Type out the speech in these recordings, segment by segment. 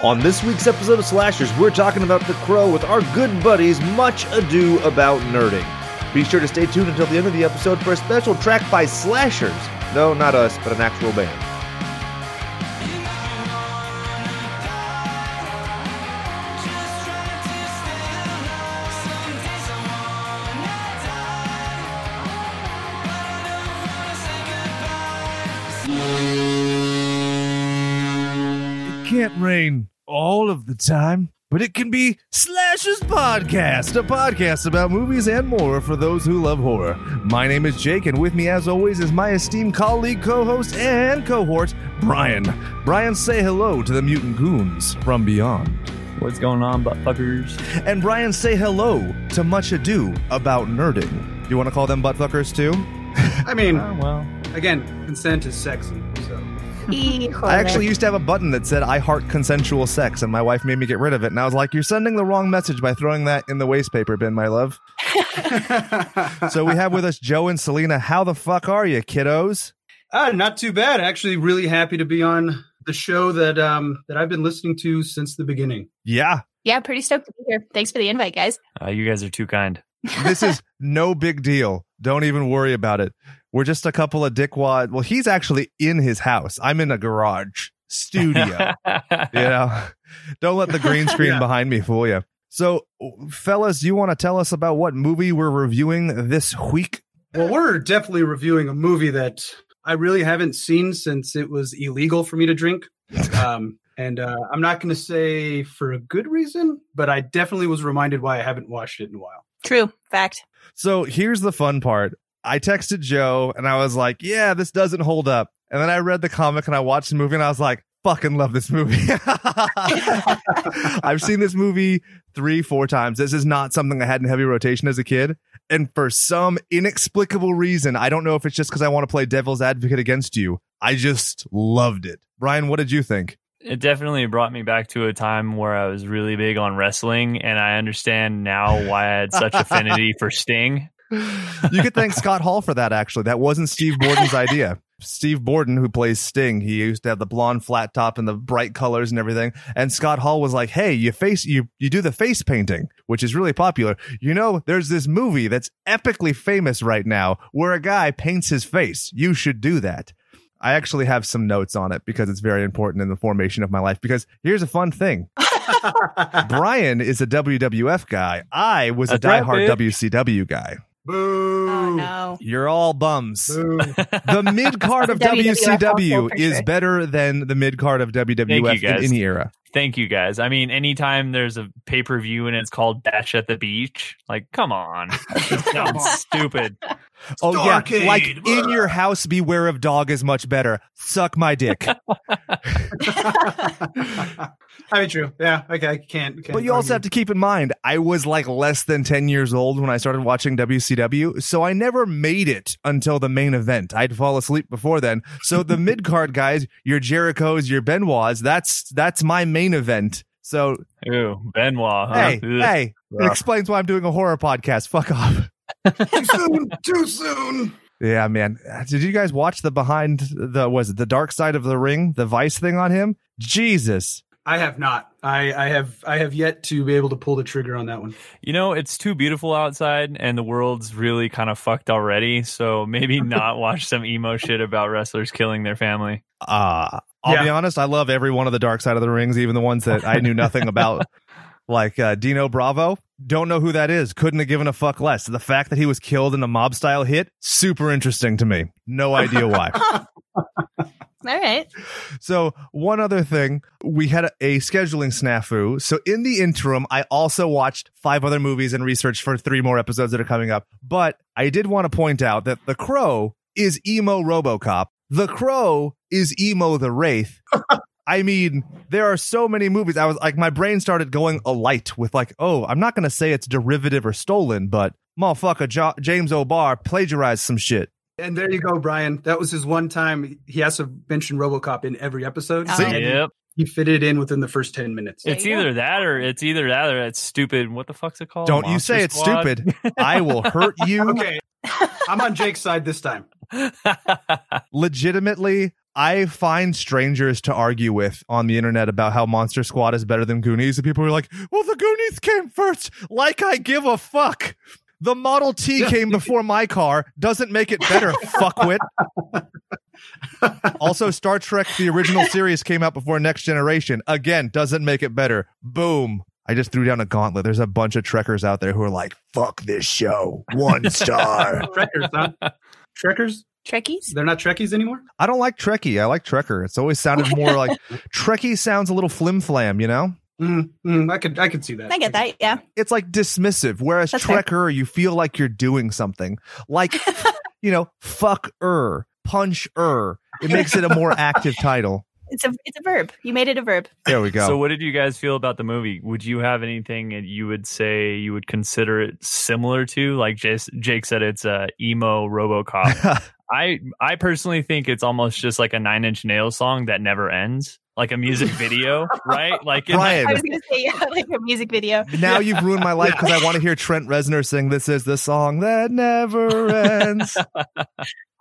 On this week's episode of Slashers, we're talking about The Crow with our good buddies Much Ado About Nerding. Be sure to stay tuned until the end of the episode for a special track by Slashers. No, not us, but an actual band. Rain all of the time, but it can be Slashers Podcast, a podcast about movies and more for those who love horror. My name is Jake, and with me, as always, is my esteemed colleague, co host, and cohort, Brian. Brian, say hello to the mutant goons from beyond. What's going on, buttfuckers? And Brian, say hello to Much Ado About Nerding. Do you want to call them buttfuckers too? I mean, Oh, well. again, consent is sexy. So I actually used to have a button that said "I heart consensual sex," and my wife made me get rid of it. And I was like, "You're sending the wrong message by throwing that in the waste paper bin, my love." so we have with us Joe and Selena. How the fuck are you, kiddos? uh, not too bad. Actually, really happy to be on the show that um that I've been listening to since the beginning. Yeah, Yeah, pretty stoked to be here. Thanks for the invite, guys. Uh, you guys are too kind. this is no big deal. Don't even worry about it. We're just a couple of dickwad. Well, he's actually in his house. I'm in a garage studio. you know, don't let the green screen Yeah. behind me fool you. So, fellas, you want to tell us about what movie we're reviewing this week? Well, we're definitely reviewing a movie that I really haven't seen since it was illegal for me to drink. Um, and uh, I'm not going to say for a good reason, but I definitely was reminded why I haven't watched it in a while. True. Fact. So here's the fun part. I texted Joe and I was like, yeah, this doesn't hold up. And then I read the comic and I watched the movie and I was like, fucking love this movie. I've seen this movie three, four times. This is not something I had in heavy rotation as a kid. And for some inexplicable reason, I don't know if it's just because I want to play devil's advocate against you. I just loved it. Brian, what did you think? it definitely brought me back to a time where I was really big on wrestling, and I understand now why I had such affinity for Sting. You could thank Scott Hall for that, actually. That wasn't Steve Borden's idea. Steve Borden, who plays Sting, he used to have the blonde flat top and the bright colors and everything. And Scott Hall was like, Hey, you face, you, you do the face painting, which is really popular. You know, there's this movie that's epically famous right now where a guy paints his face. You should do that. I actually have some notes on it because it's very important in the formation of my life. Because here's a fun thing. Brian is a WWF guy. I was a That's right, diehard bitch. WCW guy. Boo! Oh no. You're all bums. Boo. The mid card of The WWF WCW is sure. better than the mid card of WWF in any era. Thank you guys. I mean, anytime there's a pay per view and it's called Bash at the Beach, like, come on. That sounds stupid. Oh yeah, Starrcade, like in your house, beware of dog is much better. Suck my dick. I mean, true. Yeah. Okay. I can't. can't but you also have to keep in mind, I was like less than 10 years old when I started watching WCW, so I never made it until the main event. I'd fall asleep before then. So the mid card guys, your Jericho's, your Benoit's, that's that's my main event. So Ooh, Benoit. Huh? hey, Ugh. hey, it explains why I'm doing a horror podcast. Fuck off. Too soon. Too soon. Yeah, man. Did you guys watch the behind the was it the dark side of the ring, the Vice thing on him? Jesus. I have not. I, I have. I have yet to be able to pull the trigger on that one. You know, it's too beautiful outside and the world's really kind of fucked already. So maybe not watch some emo shit about wrestlers killing their family. Uh I'll be honest, I love every one of the dark side of the rings, even the ones that I knew nothing about. Like uh, Dino Bravo, don't know who that is. Couldn't have given a fuck less. The fact that he was killed in a mob style hit, super interesting to me. No idea why. All right. So, one other thing, we had a, a scheduling snafu. So, in the interim, I also watched five other movies and researched for three more episodes that are coming up. But I did want to point out that The Crow is emo Robocop. The Crow is emo The Wraith. I mean, there are so many movies. I was like, my brain started going alight with like, oh, I'm not going to say it's derivative or stolen, but motherfucker, jo- James O'Barr plagiarized some shit. And there you go, Brian. That was his one time. He has to mention RoboCop in every episode. Oh. See? Yep. He fitted in within the first ten minutes. It's you go. either that or it's either that or it's stupid. What the fuck's it called? Don't you Monster say it's stupid. I will hurt you. Okay, I'm on Jake's side this time. legitimately I find strangers to argue with on the internet about how Monster Squad is better than Goonies, and people are like, "Well, the Goonies came first. Like I give a fuck. The Model T came before my car. Doesn't make it better, fuckwit. also, Star Trek, the original series, came out before Next Generation. Again, doesn't make it better. Boom. I just threw down a gauntlet. There's a bunch of Trekkers out there who are like, fuck this show. One star. Trekkers, huh? Trekkers? Trekkies? They're not Trekkies anymore? I don't like Trekkie. I like Trekker. It's always sounded more like Trekkie sounds a little flim flam, you know? Mm, mm, I could I could see that. I get that. Yeah. It's like dismissive, whereas That's fair. Trekker, you feel like you're doing something. Like, you know, fuck er, punch er. It makes it a more active title. It's a it's a verb. You made it a verb. There we go. So, what did you guys feel about the movie? Would you have anything that you would say you would consider it similar to? Like Jas- Jake said, it's a emo RoboCop. I I personally think it's almost just like a Nine Inch Nails song that never ends, like a music video, right? Like Brian, I was gonna say yeah, like a music video. now you've ruined my life because I want to hear Trent Reznor sing "This Is the Song That Never Ends."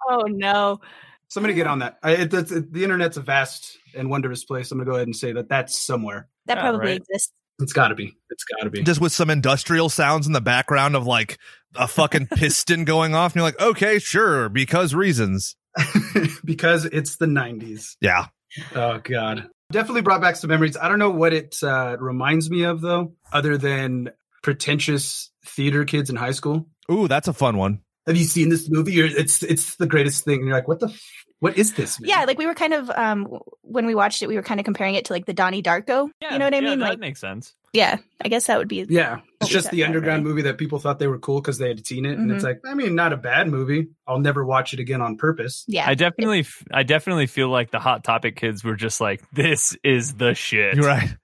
Oh no. Somebody get on that. I, it, it's it, the internet's a vast and wondrous place. I'm gonna go ahead and say that that's somewhere. That Yeah, probably right. exists. It's got to be. It's got to be. Just with some industrial sounds in the background of like a fucking piston going off, and you're like, okay, sure, because reasons. because it's the 90s. Yeah. Oh god. Definitely brought back some memories. I don't know what it uh, reminds me of though, other than pretentious theater kids in high school. Ooh, that's a fun one. Have you seen this movie? You're, it's it's the greatest thing. And you're like, what the f- what is this? Man? Yeah, like we were kind of um when we watched it, we were kind of comparing it to like the Donnie Darko. Yeah, you know what I yeah, mean? That Like makes sense. yeah, I guess that would be Yeah, it's just the underground right? movie that people thought they were cool because they had seen it, and it's Mhm. like, I mean, not a bad movie. I'll never watch it again on purpose. yeah. I definitely, f- I definitely feel like the Hot Topic kids were just like, "This is the shit." You're right.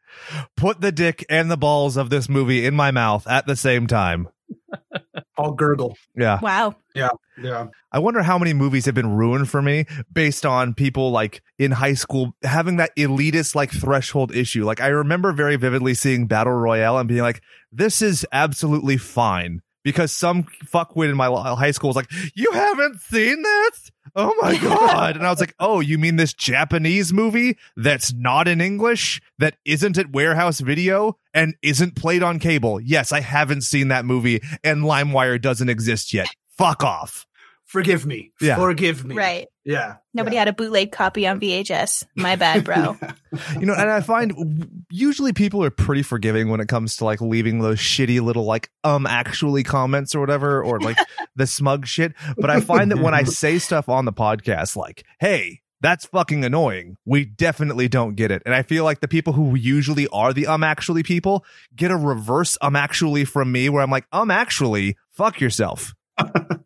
Put the dick and the balls of this movie in my mouth at the same time. I'll gurgle. Yeah. wow. Yeah, Yeah. I wonder how many movies have been ruined for me based on people like in high school having that elitist like threshold issue. Like I remember very vividly seeing Battle Royale and being like, this is absolutely fine. Because some fuckwit in my high school was like, you haven't seen this? Oh my God. and I was like, oh, you mean this Japanese movie that's not in English, that isn't at Warehouse Video and isn't played on cable? Yes, I haven't seen that movie and LimeWire doesn't exist yet. Fuck off. Forgive me. Yeah. Forgive me. Right. Yeah. Nobody had a bootleg copy on VHS. My bad, bro. you know and i find usually people are pretty forgiving when it comes to like leaving those shitty little like um actually comments or whatever or like the smug shit but i find that when i say stuff on the podcast like hey that's fucking annoying we definitely don't get it and i feel like the people who usually are the um actually people get a reverse um actually from me where i'm like um actually fuck yourself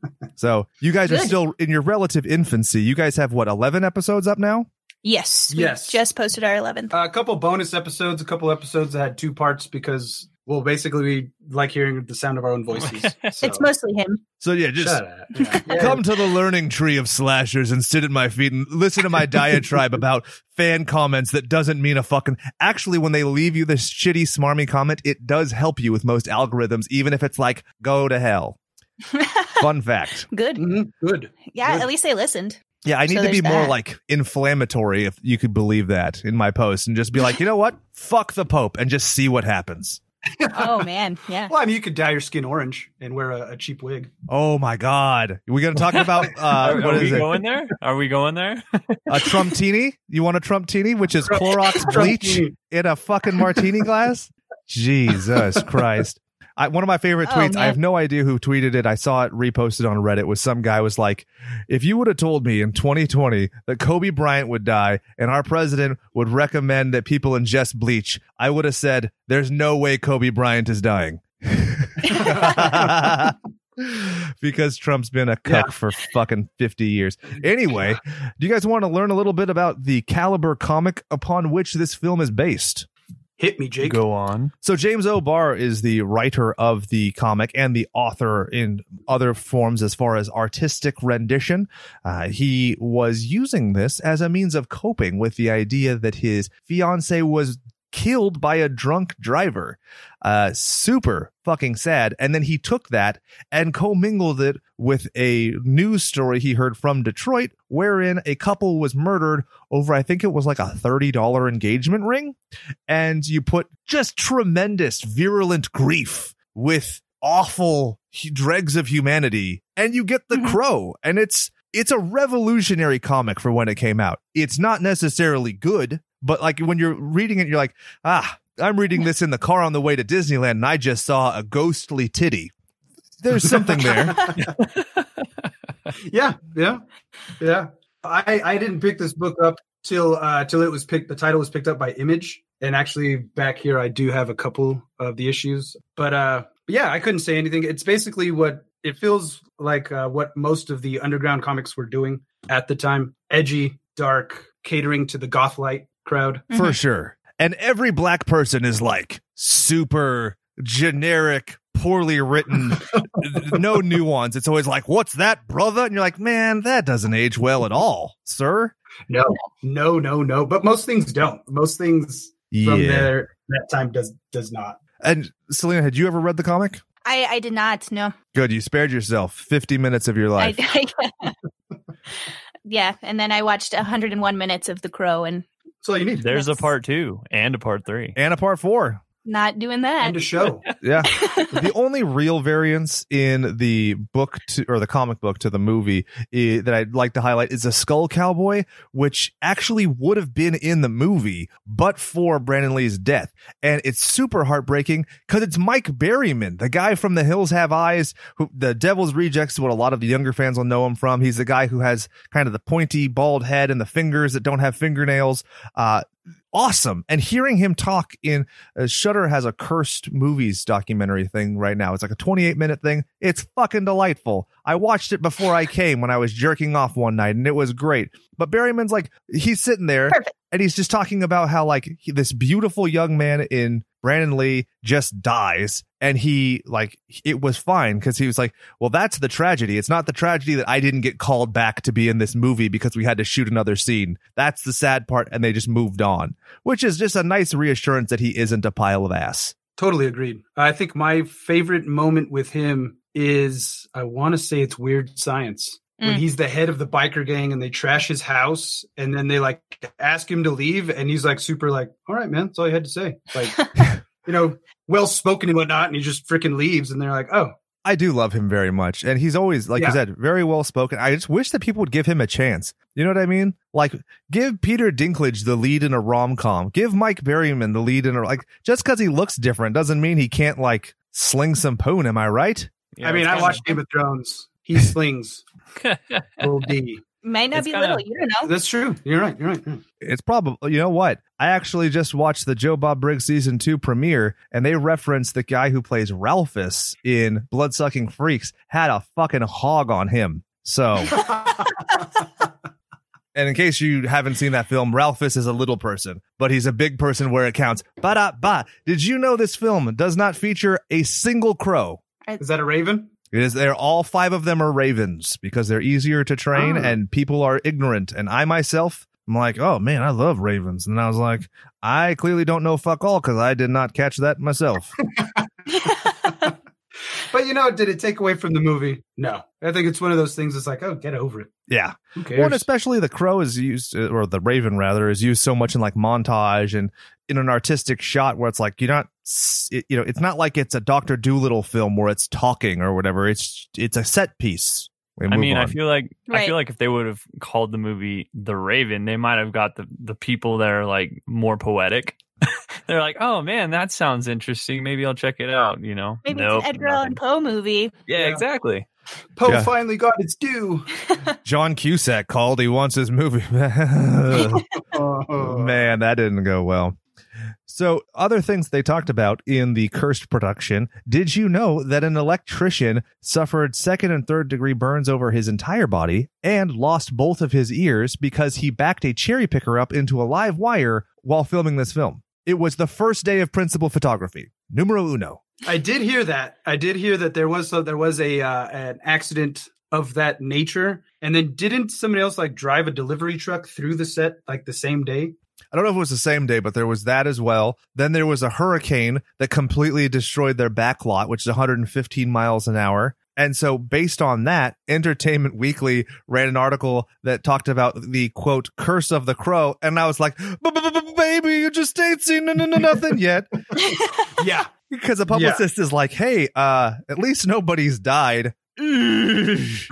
so you guys are still in your relative infancy you guys have what 11 episodes up now Yes. Yes. Just posted our 11th. a couple bonus episodes, a couple episodes that had two parts because, well, basically we like hearing the sound of our own voices. So. It's mostly him. so yeah just Shut up. Yeah. Yeah. Come to the learning tree of slashers and sit at my feet and listen to my diatribe about fan comments that doesn't mean a fucking. Actually, when they leave you this shitty, smarmy comment, it does help you with most algorithms, even if it's like, go to hell. Fun fact. Good. Mhm. Good. Yeah, Good. at least they listened. Yeah, I need So to be there's more that. like inflammatory, if you could believe that, in my post and just be like, you know what? Fuck the Pope and just see what happens. Oh man, yeah. Well, I mean, you could dye your skin orange and wear a, a cheap wig. Oh my God. we going to talk about, uh, Are, what are is we it? going there? Are we going there? A Trumptini? You want a Trumptini, which is Clorox bleach in a fucking martini glass? Jesus Christ. I, one of my favorite Oh, tweets, I have no idea who tweeted it. I saw it reposted on Reddit was some guy was like, if you would have told me in 2020 that Kobe Bryant would die and our president would recommend that people ingest bleach, I would have said, there's no way Kobe Bryant is dying. because Trump's been a cuck Yeah. for fucking 50 years. Anyway, do you guys want to learn a little bit about the caliber comic upon which this film is based? Hit me, Jake. Go on. So James O'Barr is the writer of the comic and the author in other forms as far as artistic rendition. Uh, he was using this as a means of coping with the idea that his fiance was killed by a drunk driver. Uh, super fucking sad. And then he took that and commingled it with a news story he heard from Detroit, wherein a couple was murdered over, I think it was like a $30 engagement ring. And you put just tremendous, virulent grief with awful dregs of humanity, and you get the Mhm. crow. And it's, it's a revolutionary comic for when it came out. It's not necessarily good, but like when you're reading it, you're like, ah, I'm reading this in the car on the way to Disneyland and I just saw a ghostly titty. There's something there. yeah, yeah, yeah. I I didn't pick this book up till uh till it was picked. The title was picked up by Image, and actually back here I do have a couple of the issues. But uh, yeah, I couldn't say anything. It's basically what it feels like. Uh, what most of the underground comics were doing at the time: edgy, dark, catering to the goth light crowd. for Mhm. sure. And every black person is like super generic, poorly written, no nuance. It's always like, "What's that, brother?" And you're like, "Man, that doesn't age well at all, sir." No, no, no, no. But most things don't. Most things from there that time does does not. And Selena, had you ever read the comic? I, I did not. No. Good, you spared yourself 50 minutes of your life. I, I, yeah, and then I watched 101 minutes of The Crow and That's all you need. There's a part two and a part three. and a part 4. Not doing that. and a show. Yeah. the only real variance in the book to or the comic book to the movie eh, that I'd like to highlight is a skull cowboy, which actually would have been in the movie, but for Brandon Lee's death. And it's super heartbreaking because it's Mike Berryman, the guy from The Hills Have Eyes, who the Devil's Rejects is what a lot of the younger fans will know him from. He's the guy who has kind of the pointy bald head and the fingers that don't have fingernails. Uh, awesome. And hearing him talk in uh, Shudder has a cursed movies documentary thing right now. It's like a 28 minute thing. It's fucking delightful. I watched it before I came when I was jerking off one night and it was great. But Berryman's like, he's sitting there Perfect. and he's just talking about how like he, this beautiful young man in Brandon Lee just dies and he like it was fine because he was like well that's the tragedy it's not the tragedy that I didn't get called back to be in this movie because we had to shoot another scene that's the sad part and they just moved on which is just a nice reassurance that he isn't a pile of ass Totally agreed. I think my favorite moment with him is I want to say it's Weird Science when Mm. he's the head of the biker gang and they trash his house and then they like ask him to leave and he's like super like all right man that's all you had to say like you know well spoken and whatnot and he just freaking leaves and they're like oh I do love him very much. And he's always, like Yeah. you said, very well spoken. I just wish that people would give him a chance. You know what I mean? Like, give Peter Dinklage the lead in a rom com. Give Mike Berryman the lead in a, like, just because he looks different doesn't mean he can't, like, sling some poon. Am I right? Yeah, I mean I kinda- watched Game of Thrones he slings little D Might not It's be kinda- little. You don't know. that's true you're right you're right, you're right. It's probably, you know what? I actually just watched the Joe Bob Briggs season two premiere and they referenced the guy who plays Ralphus in Bloodsucking Freaks had a fucking hog on him. So. And in case you haven't seen that film, Ralphus is a little person, but he's a big person where it counts. Ba da ba. Did you know this film does not feature a single crow? is that a raven It is they're all five of them are ravens because they're easier to train Oh. and people are ignorant. And I myself I'm like, oh man, I love ravens. And I was like, I clearly don't know fuck all because I did not catch that myself. but you know did it take away from the movie no I think it's one of those things It's like oh get over it yeah. who Well, and especially the crow is used, uh, or the raven rather, is used so much in like montage and in an artistic shot where it's like you're not, it, you know, it's not like it's a Doctor Dolittle film where it's talking or whatever. It's it's a set piece. I move mean, I feel like I feel like if they would have called the movie The Raven, they might have got the the people that are like more poetic. They're like, oh man, that sounds interesting. Maybe I'll check it out. You know, Maybe Nope, it's an Edgar Allan. Poe movie. Yeah, Yeah. exactly. Poe Yeah. finally got its due John Cusack called. He wants his movie. Oh, Man, that didn't go well. So, other things they talked about in the cursed production. Did you know that an electrician suffered second and third degree burns over his entire body and lost both of his ears because he backed a cherry picker up into a live wire while filming this film? It was the first day of principal photography. Numero uno. I did hear that. I did hear that there was so there was a uh, an accident of that nature, and then didn't somebody else like drive a delivery truck through the set like the same day? I don't know if it was the same day, but there was that as well. Then there was a hurricane that completely destroyed their back lot, which is 115 miles an hour. And so, based on that, Entertainment Weekly ran an article that talked about the quote curse of the crow, and I was like, "Baby, you just ain't seen n- n- nothing yet." yeah. because a publicist is like, "Hey, uh, at least nobody's died." It's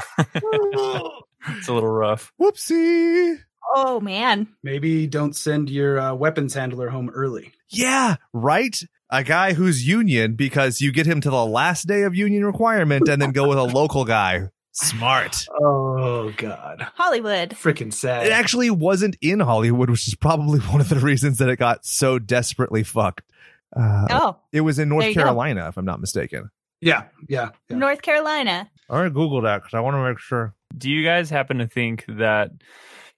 a little rough. Whoopsie. oh man. Maybe don't send your uh, weapons handler home early. Yeah, right. A guy who's union because you get him to the last day of union requirement and then go with a local guy. Smart. Oh God, Hollywood. freaking sad. It actually wasn't in Hollywood, which is probably one of the reasons that it got so desperately fucked. Uh, Oh, It was in North There you go. Carolina, if I'm not mistaken. yeah, yeah, yeah. North Carolina. I'm gonna Google that because I want to make sure. Do you guys happen to think that,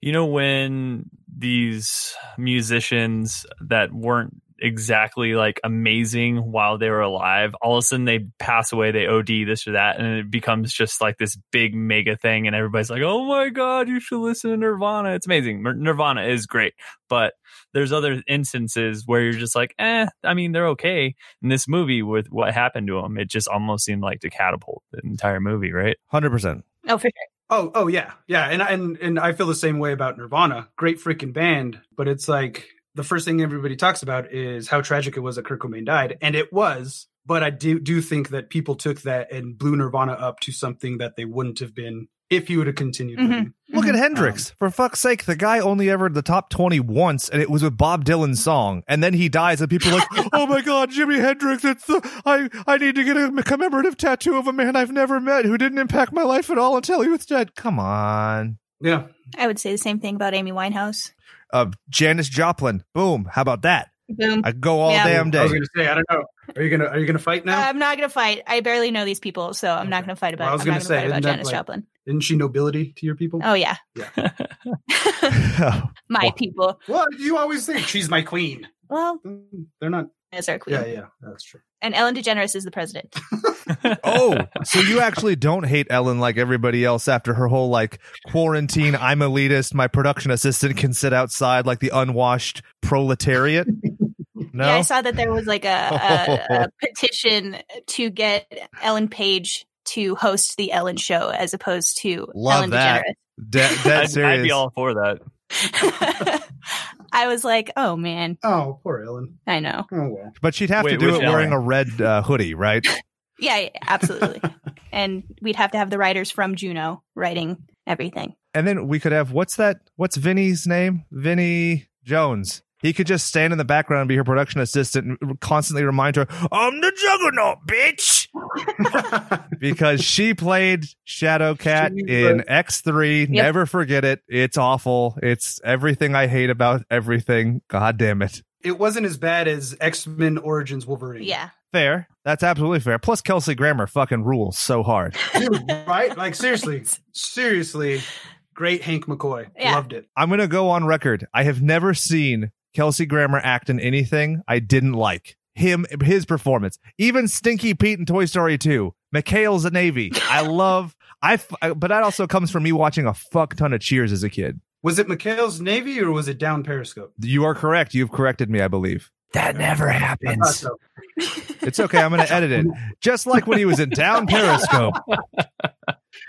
you know, when these musicians that weren't exactly like amazing while they were alive, all of a sudden they pass away, they OD this or that, and it becomes just like this big mega thing, and everybody's like, oh my God, you should listen to Nirvana. It's amazing. Nirvana is great. But there's other instances where you're just like, eh, I mean, they're okay. In this movie, with what happened to them, it just almost seemed like to catapult the entire movie, right? Hundred percent. Oh, for sure. Oh, oh yeah, yeah, and and and I feel the same way about Nirvana. Great freaking band, but it's like the first thing everybody talks about is how tragic it was that Kurt Cobain died, and it was. But I do do think that people took that and blew Nirvana up to something that they wouldn't have been if he would have continued. Mhm. living. Look at Mhm. Hendrix. For fuck's sake, the guy only ever the top 20 once, and it was with Bob Dylan's song. And then he dies, and people are like, oh my God, Jimi Hendrix, it's the, I, I need to get a commemorative tattoo of a man I've never met who didn't impact my life at all until he was dead. Come on. Yeah, I would say the same thing about Amy Winehouse. Uh, Janis Joplin. Boom. How about that? Boom. I go all Yeah. damn day. I day. was gonna say I don't know. Are you gonna Are you gonna fight now? I'm not gonna fight. I barely know these people, so I'm not gonna fight about. Well, I was I'm gonna gonna say, fight about isn't Janis like- Joplin. Isn't she nobility to your people? Oh yeah, Yeah. my Well- people. Well, you always think she's my queen. Well, They're not. As our queen, Yeah, yeah, that's true. and Ellen DeGeneres is the president. oh, so you actually don't hate Ellen like everybody else after her whole like quarantine. I'm elitist. My production assistant can sit outside like the unwashed proletariat. No, Yeah, I saw that there was like a, a, a petition to get Ellen Page to host the Ellen Show as opposed to Love Ellen that. De- dead I'd, serious. I'd be all for that. DeGeneres. I was like, oh man, Oh, poor Ellen. I know. Oh well. but she'd have to do which it wearing a red uh, hoodie, right? Yeah, yeah, absolutely. and we'd have to have the writers from Juno writing everything. And then we could have what's that? What's Vinnie's name? Vinnie Jones. He could just stand in the background and be her production assistant and constantly remind her, "I'm the Juggernaut, bitch," because she played Shadow Cat in X three. Never forget it. It's awful. It's everything I hate about everything. God damn it. it wasn't as bad as X Men Origins Wolverine. Yeah. Fair. That's absolutely fair. Plus, Kelsey Grammer fucking rules so hard. Dude, right? Like seriously, seriously, great Hank McCoy. Yeah. Loved it. I'm gonna go on record. I have never seen Kelsey Grammer act in anything I didn't like. Him, his performance, even Stinky Pete in Toy Story 2, McHale's a Navy. I love. I but that also comes from me watching a fuck ton of Cheers as a kid. Was it McHale's Navy or was it down Periscope? You are correct. You've corrected me, I believe. That never happens. so. It's okay. I'm gonna edit it, just like when he was in Down Periscope.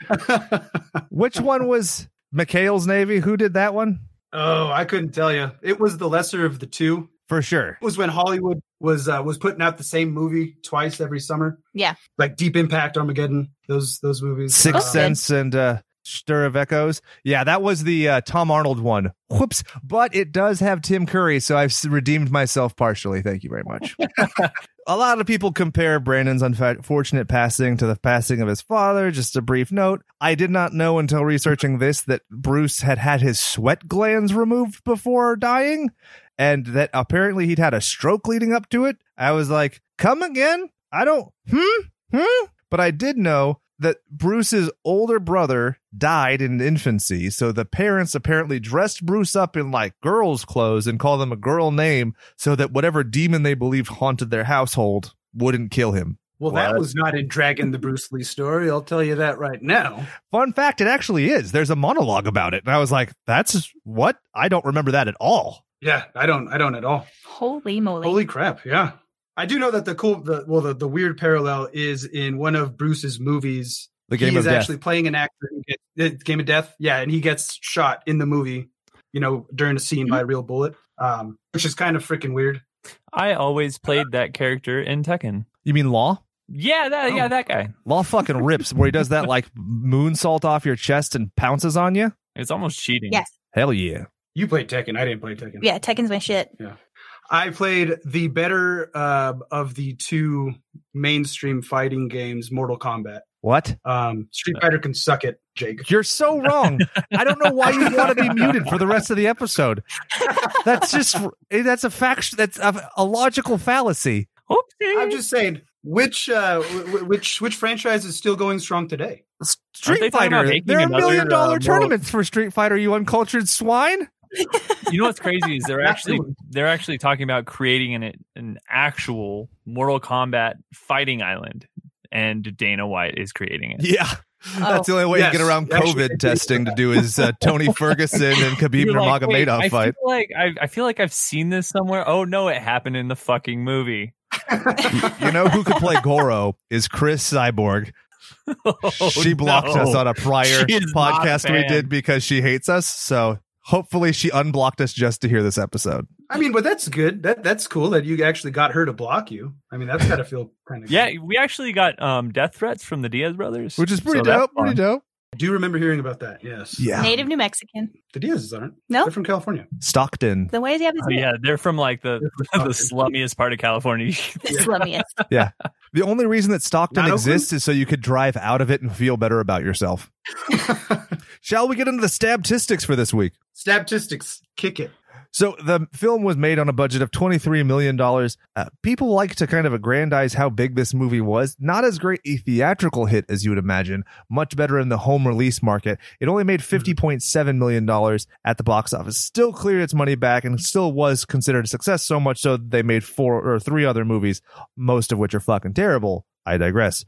Which one was McHale's Navy? Who did that one? oh, I couldn't tell you. It was the lesser of the two. For sure. It was when Hollywood was uh, was putting out the same movie twice every summer. Yeah. like Deep Impact, Armageddon. Those those movies. Sixth Um, Sense and uh, Stir of Echoes. Yeah, that was the uh, Tom Arnold one. Whoops. But it does have Tim Curry, so I've redeemed myself partially. Thank you very much. a lot of people compare Brandon's unfortunate passing to the passing of his father. Just a brief note. I did not know until researching this that Bruce had had his sweat glands removed before dying and that apparently he'd had a stroke leading up to it. I was like, come again? I don't, hmm? Hmm? But I did know that Bruce's older brother died in infancy, so the parents apparently dressed Bruce up in like girls' clothes and called him a girl name so that whatever demon they believed haunted their household wouldn't kill him. Well, that was not in Dragon the Bruce Lee story. I'll tell you that right now. Fun fact, it actually is. There's a monologue about it. And I was like, that's what? I don't remember that at all. Yeah, I don't. I don't at all. Holy moly! Holy crap! Yeah, I do know that the cool, the well, the, the weird parallel is in one of Bruce's movies. The game he of is death. actually playing an actor. Who gets, the Game of Death. Yeah, and he gets shot in the movie. You know, during a scene by a real bullet, um, which is kind of freaking weird. I always played that character in Tekken. you mean Law? Yeah, that Oh. yeah, that guy. Law fucking rips where he does that like moonsault off your chest and pounces on you. It's almost cheating. Yes, Hell yeah. You played Tekken. I didn't play Tekken. yeah. Tekken's my shit. Yeah. I played the better uh, of the two mainstream fighting games, Mortal Kombat. What? Um, Street Fighter can suck it, Jake. You're so wrong. I don't know why you want to be muted for the rest of the episode. That's just that's a fact. That's a, a logical fallacy. Oopsie. I'm just saying, which uh, w- w- which which franchise is still going strong today? Street Fighter. There are million dollar uh, tournaments for Street Fighter. You uncultured swine. you know what's crazy is they're actually they're actually talking about creating an an actual Mortal Kombat fighting island, and Dana White is creating it. Yeah. That's the only way Yes. you get around Actually, COVID testing to do is uh, Tony Ferguson and Khabib You're like, Nurmagomedov I fight. Feel like I, I feel like I've seen this somewhere. Oh no, it happened in the fucking movie. You know who could play Goro is Cris Cyborg. Oh, she blocked no. us on a prior She a podcast we did because she hates us. So hopefully she unblocked us just to hear this episode. I mean, but that's good. That that's cool that you actually got her to block you. I mean, that's got to feel kind of Yeah, we actually got um, death threats from the Diaz brothers, Which is pretty So dope. Pretty dope. I do remember hearing about that. Yes. Yeah. Native New Mexican. The Diaz's aren't. No? They're from California. Stockton. The why they have his Oh, yeah, they're from like the They're the slummiest part of California. the slummiest? Yeah. The only reason that Stockton Not exists is so you could drive out of it and feel better about yourself. Shall we get into the stabtistics for this week? Statistics, kick it. So the film was made on a budget of $23 million. Uh, people like to kind of aggrandize how big this movie was. Not as great a theatrical hit as you would imagine. Much better in the home release market. It only made $50.7 million at the box office. Still cleared its money back and still was considered a success so much so they made four or three other movies, most of which are fucking terrible. I digress.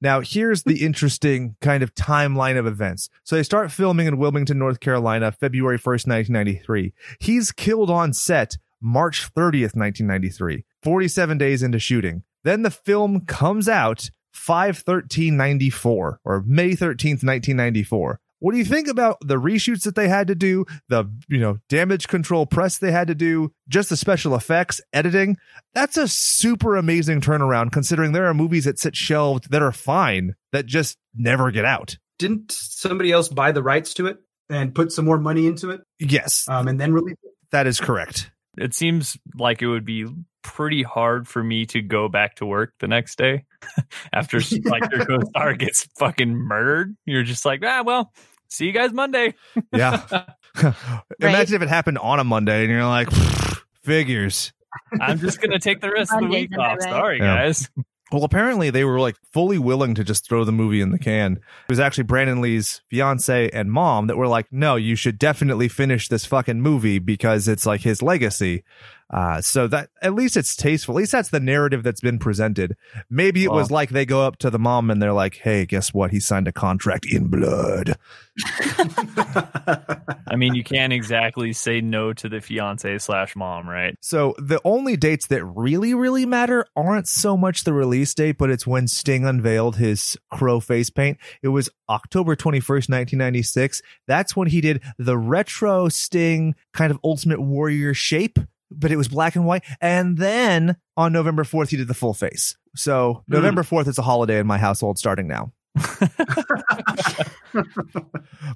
Now, here's the interesting kind of timeline of events. So they start filming in Wilmington, North Carolina, February 1st, 1993. He's killed on set March 30th, 1993, 47 days into shooting. Then the film comes out 5 13 94 or May 13th, 1994. What do you think about the reshoots that they had to do, the you know damage control press they had to do, just the special effects, editing? That's a super amazing turnaround considering there are movies that sit shelved that are fine that just never get out. Didn't somebody else buy the rights to it and put some more money into it Yes, um, and then release it? that is correct. it seems like it would be pretty hard for me to go back to work the next day after like your co-star gets fucking murdered. You're just like, ah, well, see you guys Monday. Yeah. Imagine if it happened on a Monday and you're like, figures. I'm just gonna take the rest of the week off. right? Sorry, Yeah. guys. Well, apparently they were like fully willing to just throw the movie in the can. It was actually Brandon Lee's fiance and mom that were like, no, you should definitely finish this fucking movie because it's like his legacy. Uh, so that at least it's tasteful. At least that's the narrative that's been presented. Maybe it was like they go up to the mom and they're like, hey, guess what? He signed a contract in blood. I mean, you can't exactly say no to the fiance slash mom, right? So the only dates that really, really matter aren't so much the release date, but it's when Sting unveiled his crow face paint. It was October 21st, 1996. That's when he did the retro Sting kind of Ultimate Warrior shape, but it was black and white. And then on November 4th, he did the full face. So hmm. November 4th is a holiday in my household starting now.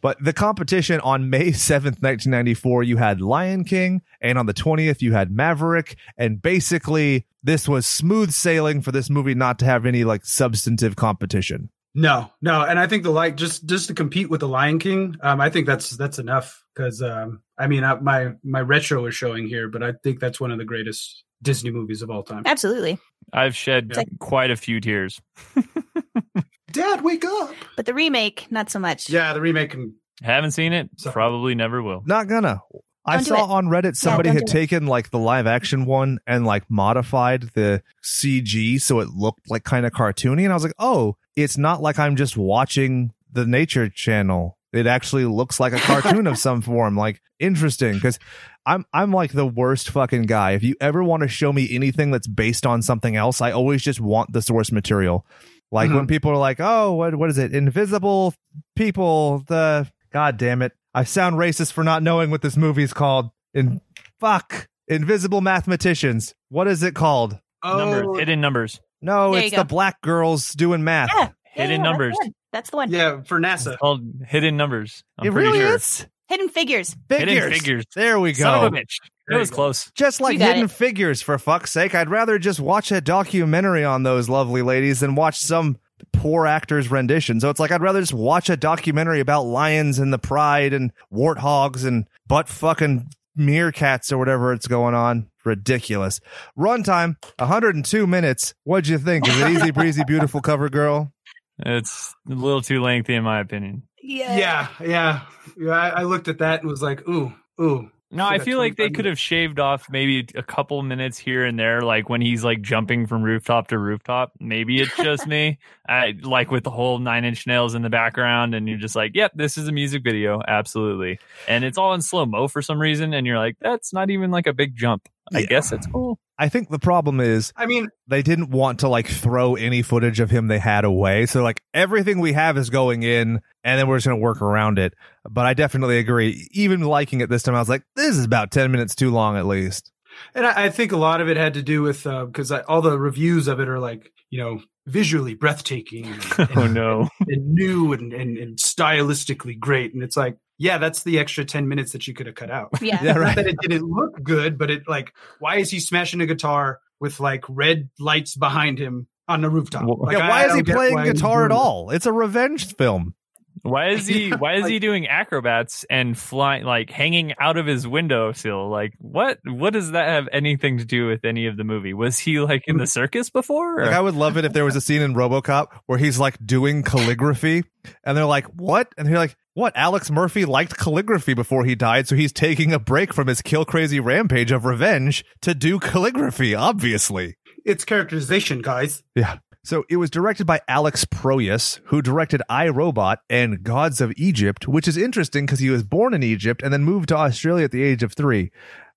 But the competition on May 7th, 1994, you had Lion King, and on the 20th, you had Maverick. And basically, this was smooth sailing for this movie not to have any like substantive competition. No, no, and I think the like just just to compete with the Lion King, um, I think that's that's enough because um, I mean I, my my retro is showing here, but I think that's one of the greatest Disney movies of all time. Absolutely. I've shed Yeah. quite a few tears. Dad, wake up! But the remake, not so much. Yeah, the remake. And, Haven't seen it. So- Probably never will. Not gonna. I Don't do saw it. on Reddit somebody don't had do it. taken like the live action one and like modified the CG so it looked like kind of cartoony. And I was like, oh, it's not like I'm just watching the Nature Channel. It actually looks like a cartoon of some form. Like interesting because I'm I'm like the worst fucking guy. If you ever want to show me anything that's based on something else, I always just want the source material. Like when mm-hmm. people are like, "Oh, what what is it? Invisible people." The God damn it, I sound racist for not knowing what this movie is called. In fuck, Invisible Mathematicians. What is it called? numbers, Oh, hidden numbers, No, There it's the black girls doing math. Yeah. hidden Yeah, numbers. That's the one. That's the one. yeah, for NASA. It's called hidden numbers. I'm it pretty really sure. is. Hidden figures. Hidden Figures. figures. There we go. Son of a bitch. It was close. Just like Hidden it. Figures, for fuck's sake. I'd rather just watch a documentary on those lovely ladies than watch some poor actor's rendition. So it's like I'd rather just watch a documentary about lions and the pride and warthogs and butt fucking meerkats or whatever it's going on. Ridiculous. Runtime, 102 minutes. What'd you think? Is it easy breezy, beautiful cover girl? It's a little too lengthy, in my opinion. Yeah. Yeah, yeah, yeah. I, I looked at that and was like, ooh, ooh. No, I feel like they 25 could have shaved off maybe a couple minutes here and there, like when he's like jumping from rooftop to rooftop. Maybe it's just me, I, like with the whole Nine Inch Nails in the background, and you're just like, "Yep, this is a music video, absolutely." And it's all in slow mo for some reason, and you're like, "That's not even like a big jump." I Yeah. guess it's cool. I think the problem is I mean, they didn't want to like throw any footage of him they had away. So like everything we have is going in and then we're just going to work around it. But I definitely agree. Even liking it this time, I was like, this is about 10 minutes too long at least. and I, I think a lot of it had to do with uh, because I all the reviews of it are like, you know, visually breathtaking and, Oh and, no! and new and, and, and stylistically great. And it's like, yeah, that's the extra 10 minutes that you could have cut out. Yeah. Yeah, Not right. that it didn't look good, but it like, why is he smashing a guitar with like red lights behind him on the rooftop? Well, Like, yeah, why I is he playing guitar at all? It's a revenge film. Why is he? Why is he doing acrobats and flying, like hanging out of his windowsill? Like what? What does that have anything to do with any of the movie? Was he like in the circus before? or- Like I would love it if there was a scene in RoboCop where he's like doing calligraphy and they're like, "What?" And they're like, "What? Alex Murphy liked calligraphy before he died, so he's taking a break from his kill crazy rampage of revenge to do calligraphy, obviously." It's characterization, guys. Yeah. So it was directed by Alex Proyas, who directed I Robot and Gods of Egypt, which is interesting because he was born in Egypt and then moved to Australia at the age of three.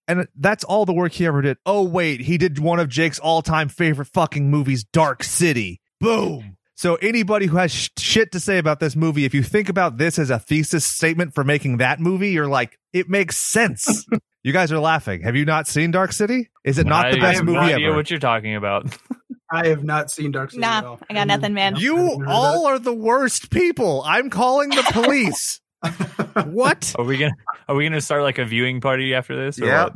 And that's all the work he ever did. Oh, wait, he did one of Jake's all time favorite fucking movies, Dark City. Boom. So anybody who has sh- shit to say about this movie, if you think about this as a thesis statement for making that movie, you're like, it makes sense. you guys are laughing. Have you not seen Dark City? Is it not the I best have movie no idea ever? what you're talking about. I have not seen Dark City at Nah, all. I got nothing, man. You all are the worst people. I'm calling the police. what? Are we gonna Are we gonna start like a viewing party after this? Yeah.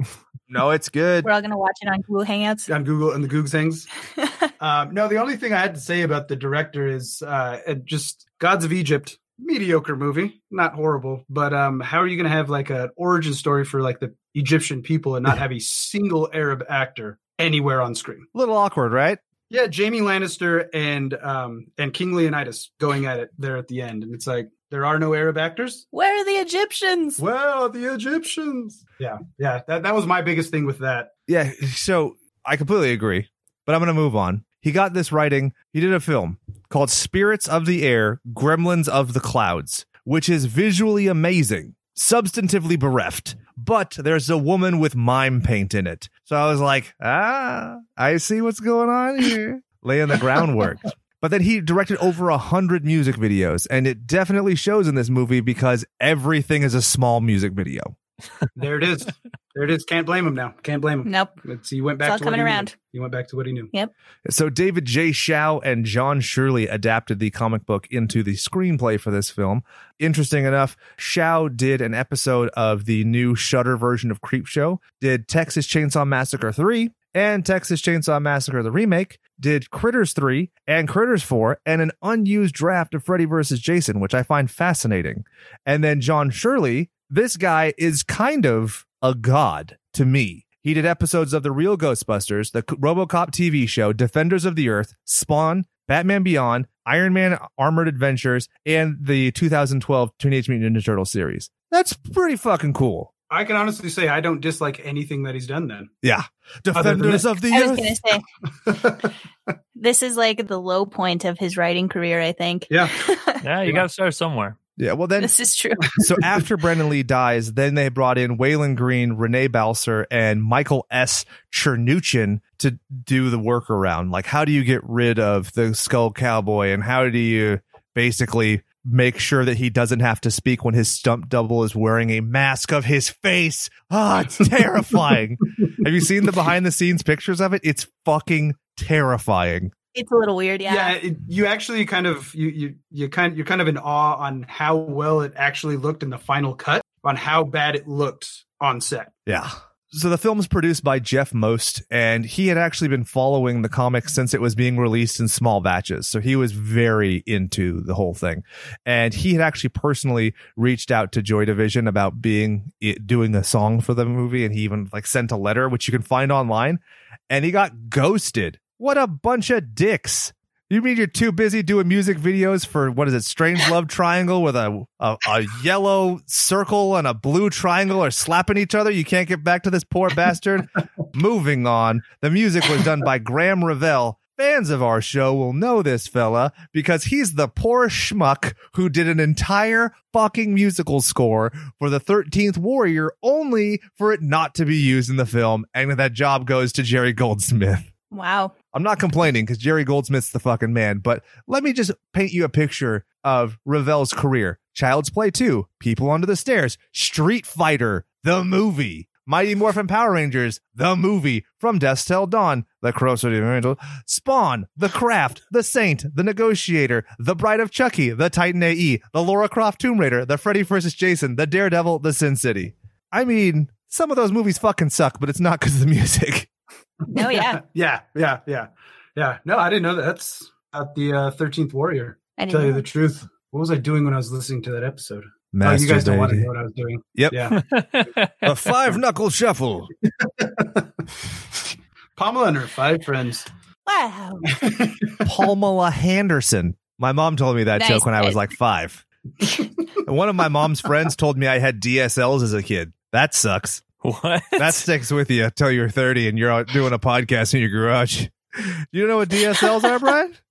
What? No, it's good. We're all gonna watch it on Google Hangouts. on Google and the Goog things. Um, no, the only thing I had to say about the director is uh, it just Gods of Egypt, mediocre movie, not horrible, but um, how are you going to have like an origin story for like the Egyptian people and not have a single Arab actor anywhere on screen? A little awkward, right? Yeah, Jaime Lannister and um, and King Leonidas going at it there at the end, and it's like there are no Arab actors. Where are the Egyptians? Well, the Egyptians. Yeah, yeah, that that was my biggest thing with that. Yeah. So I completely agree, but I'm going to move on. He got this writing. He did a film called Spirits of the Air, Gremlins of the Clouds, which is visually amazing, substantively bereft, but there's a woman with mime paint in it. So I was like, ah, I see what's going on here. Laying the groundwork. But then he directed over a hundred music videos, and it definitely shows in this movie because everything is a small music video. There it is. there it is. Can't blame him now. Can't blame him. Nope. It's, he went back It's all to what coming he knew. around. He went back to what he knew. Yep. So David J. Schow and John Shirley adapted the comic book into the screenplay for this film. Interesting enough, Schow did an episode of the new Shudder version of Creepshow, did Texas Chainsaw Massacre 3 and Texas Chainsaw Massacre the remake, did Critters 3 and Critters 4 and an unused draft of Freddy vs. Jason, which I find fascinating. And then John Shirley, this guy is kind of a god to me. He did episodes of The Real Ghostbusters, the Robocop TV show, Defenders of the Earth, Spawn, Batman Beyond, Iron Man Armored Adventures, and the 2012 Teenage Mutant Ninja Turtle series. That's pretty fucking cool. I can honestly say I don't dislike anything that he's done then. Yeah. Defenders this. of the I was Earth. gonna say this is like the low point of his writing career. I think. yeah. Yeah, you got to start somewhere. Yeah, well then This is true. so after Brandon Lee dies, then they brought in Walon Green, René Balcer, and Michael S. Chernuchin to do the workaround. Like, how do you get rid of the Skull Cowboy, and how do you basically make sure that he doesn't have to speak when his stump double is wearing a mask of his face? Ah, it's terrifying. Have you seen the behind the scenes pictures of it? It's fucking terrifying. It's a little weird. Yeah. yeah, it, you actually kind of you you you kind you're kind of in awe on how well it actually looked in the final cut on how bad it looked on set Yeah. So the film is produced by Jeff Most, and he had actually been following the comic since it was being released in small batches. So he was very into the whole thing, and he had actually personally reached out to Joy Division about being doing a song for the movie, and he even like sent a letter, which you can find online, and he got ghosted. What a bunch of dicks! You mean you're too busy doing music videos for what is it, Strange Love Triangle with a, a a yellow circle and a blue triangle are slapping each other? You can't get back to this poor bastard. Moving on, the music was done by Graeme Revell. Fans of our show will know this fella because he's the poor schmuck who did an entire fucking musical score for the 13th Warrior only for it not to be used in the film. And that job goes to Jerry Goldsmith. Wow. I'm not complaining because Jerry Goldsmith's the fucking man, but let me just paint you a picture of Revell's career. Child's Play 2, People Under the Stairs, Street Fighter, the movie, Mighty Morphin Power Rangers, the movie, From Dusk Till Dawn, The City Angel, Spawn, The Craft, The Saint, The Negotiator, The Bride of Chucky, The Titan AE, The Laura Croft Tomb Raider, The Freddy vs. Jason, The Daredevil, The Sin City. I mean, some of those movies fucking suck, but it's not because of the music. Oh yeah. yeah yeah yeah yeah no i didn't know that that's at the uh, 13th warrior I tell didn't you know. the truth what was i doing when i was listening to that episode oh, you guys don't want to know what i was doing Yep. yeah A five knuckle shuffle. pamela and her five friends Wow. Pamela Henderson. My mom told me that Nice, joke when I was like five. and one of my mom's friends told me I had DSLs as a kid. That sucks. what? That sticks with you till you're 30 and you're out doing a podcast in your garage. You know what DSLs are, Brian?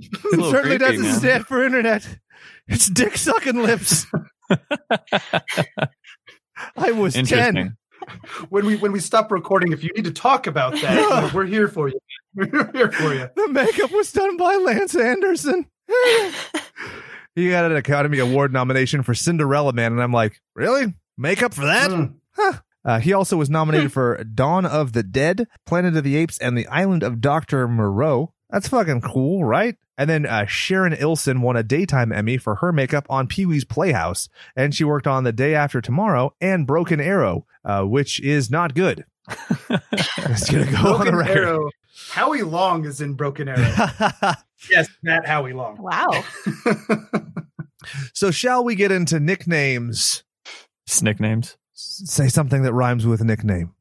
It certainly creepy, doesn't man. stand for internet. It's dick sucking lips. I was 10. When we when we stop recording if you need to talk about that we're here for you we're here for you The makeup was done by Lance Anderson. he got an Academy Award nomination for Cinderella Man, and I'm like, really? Makeup for that? Mm. Uh, he also was nominated for Dawn of the Dead, Planet of the Apes, and the Island of Dr. Moreau. That's fucking cool, right? And then uh, Sharon Ilson won a daytime Emmy for her makeup on Pee Wee's Playhouse, and she worked on The Day After Tomorrow and Broken Arrow, uh, which is not good. It's gonna go on the record. arrow howie long is in broken arrow yes that howie long Wow. so, shall we get into nicknames? Nicknames. S- Say something that rhymes with nickname.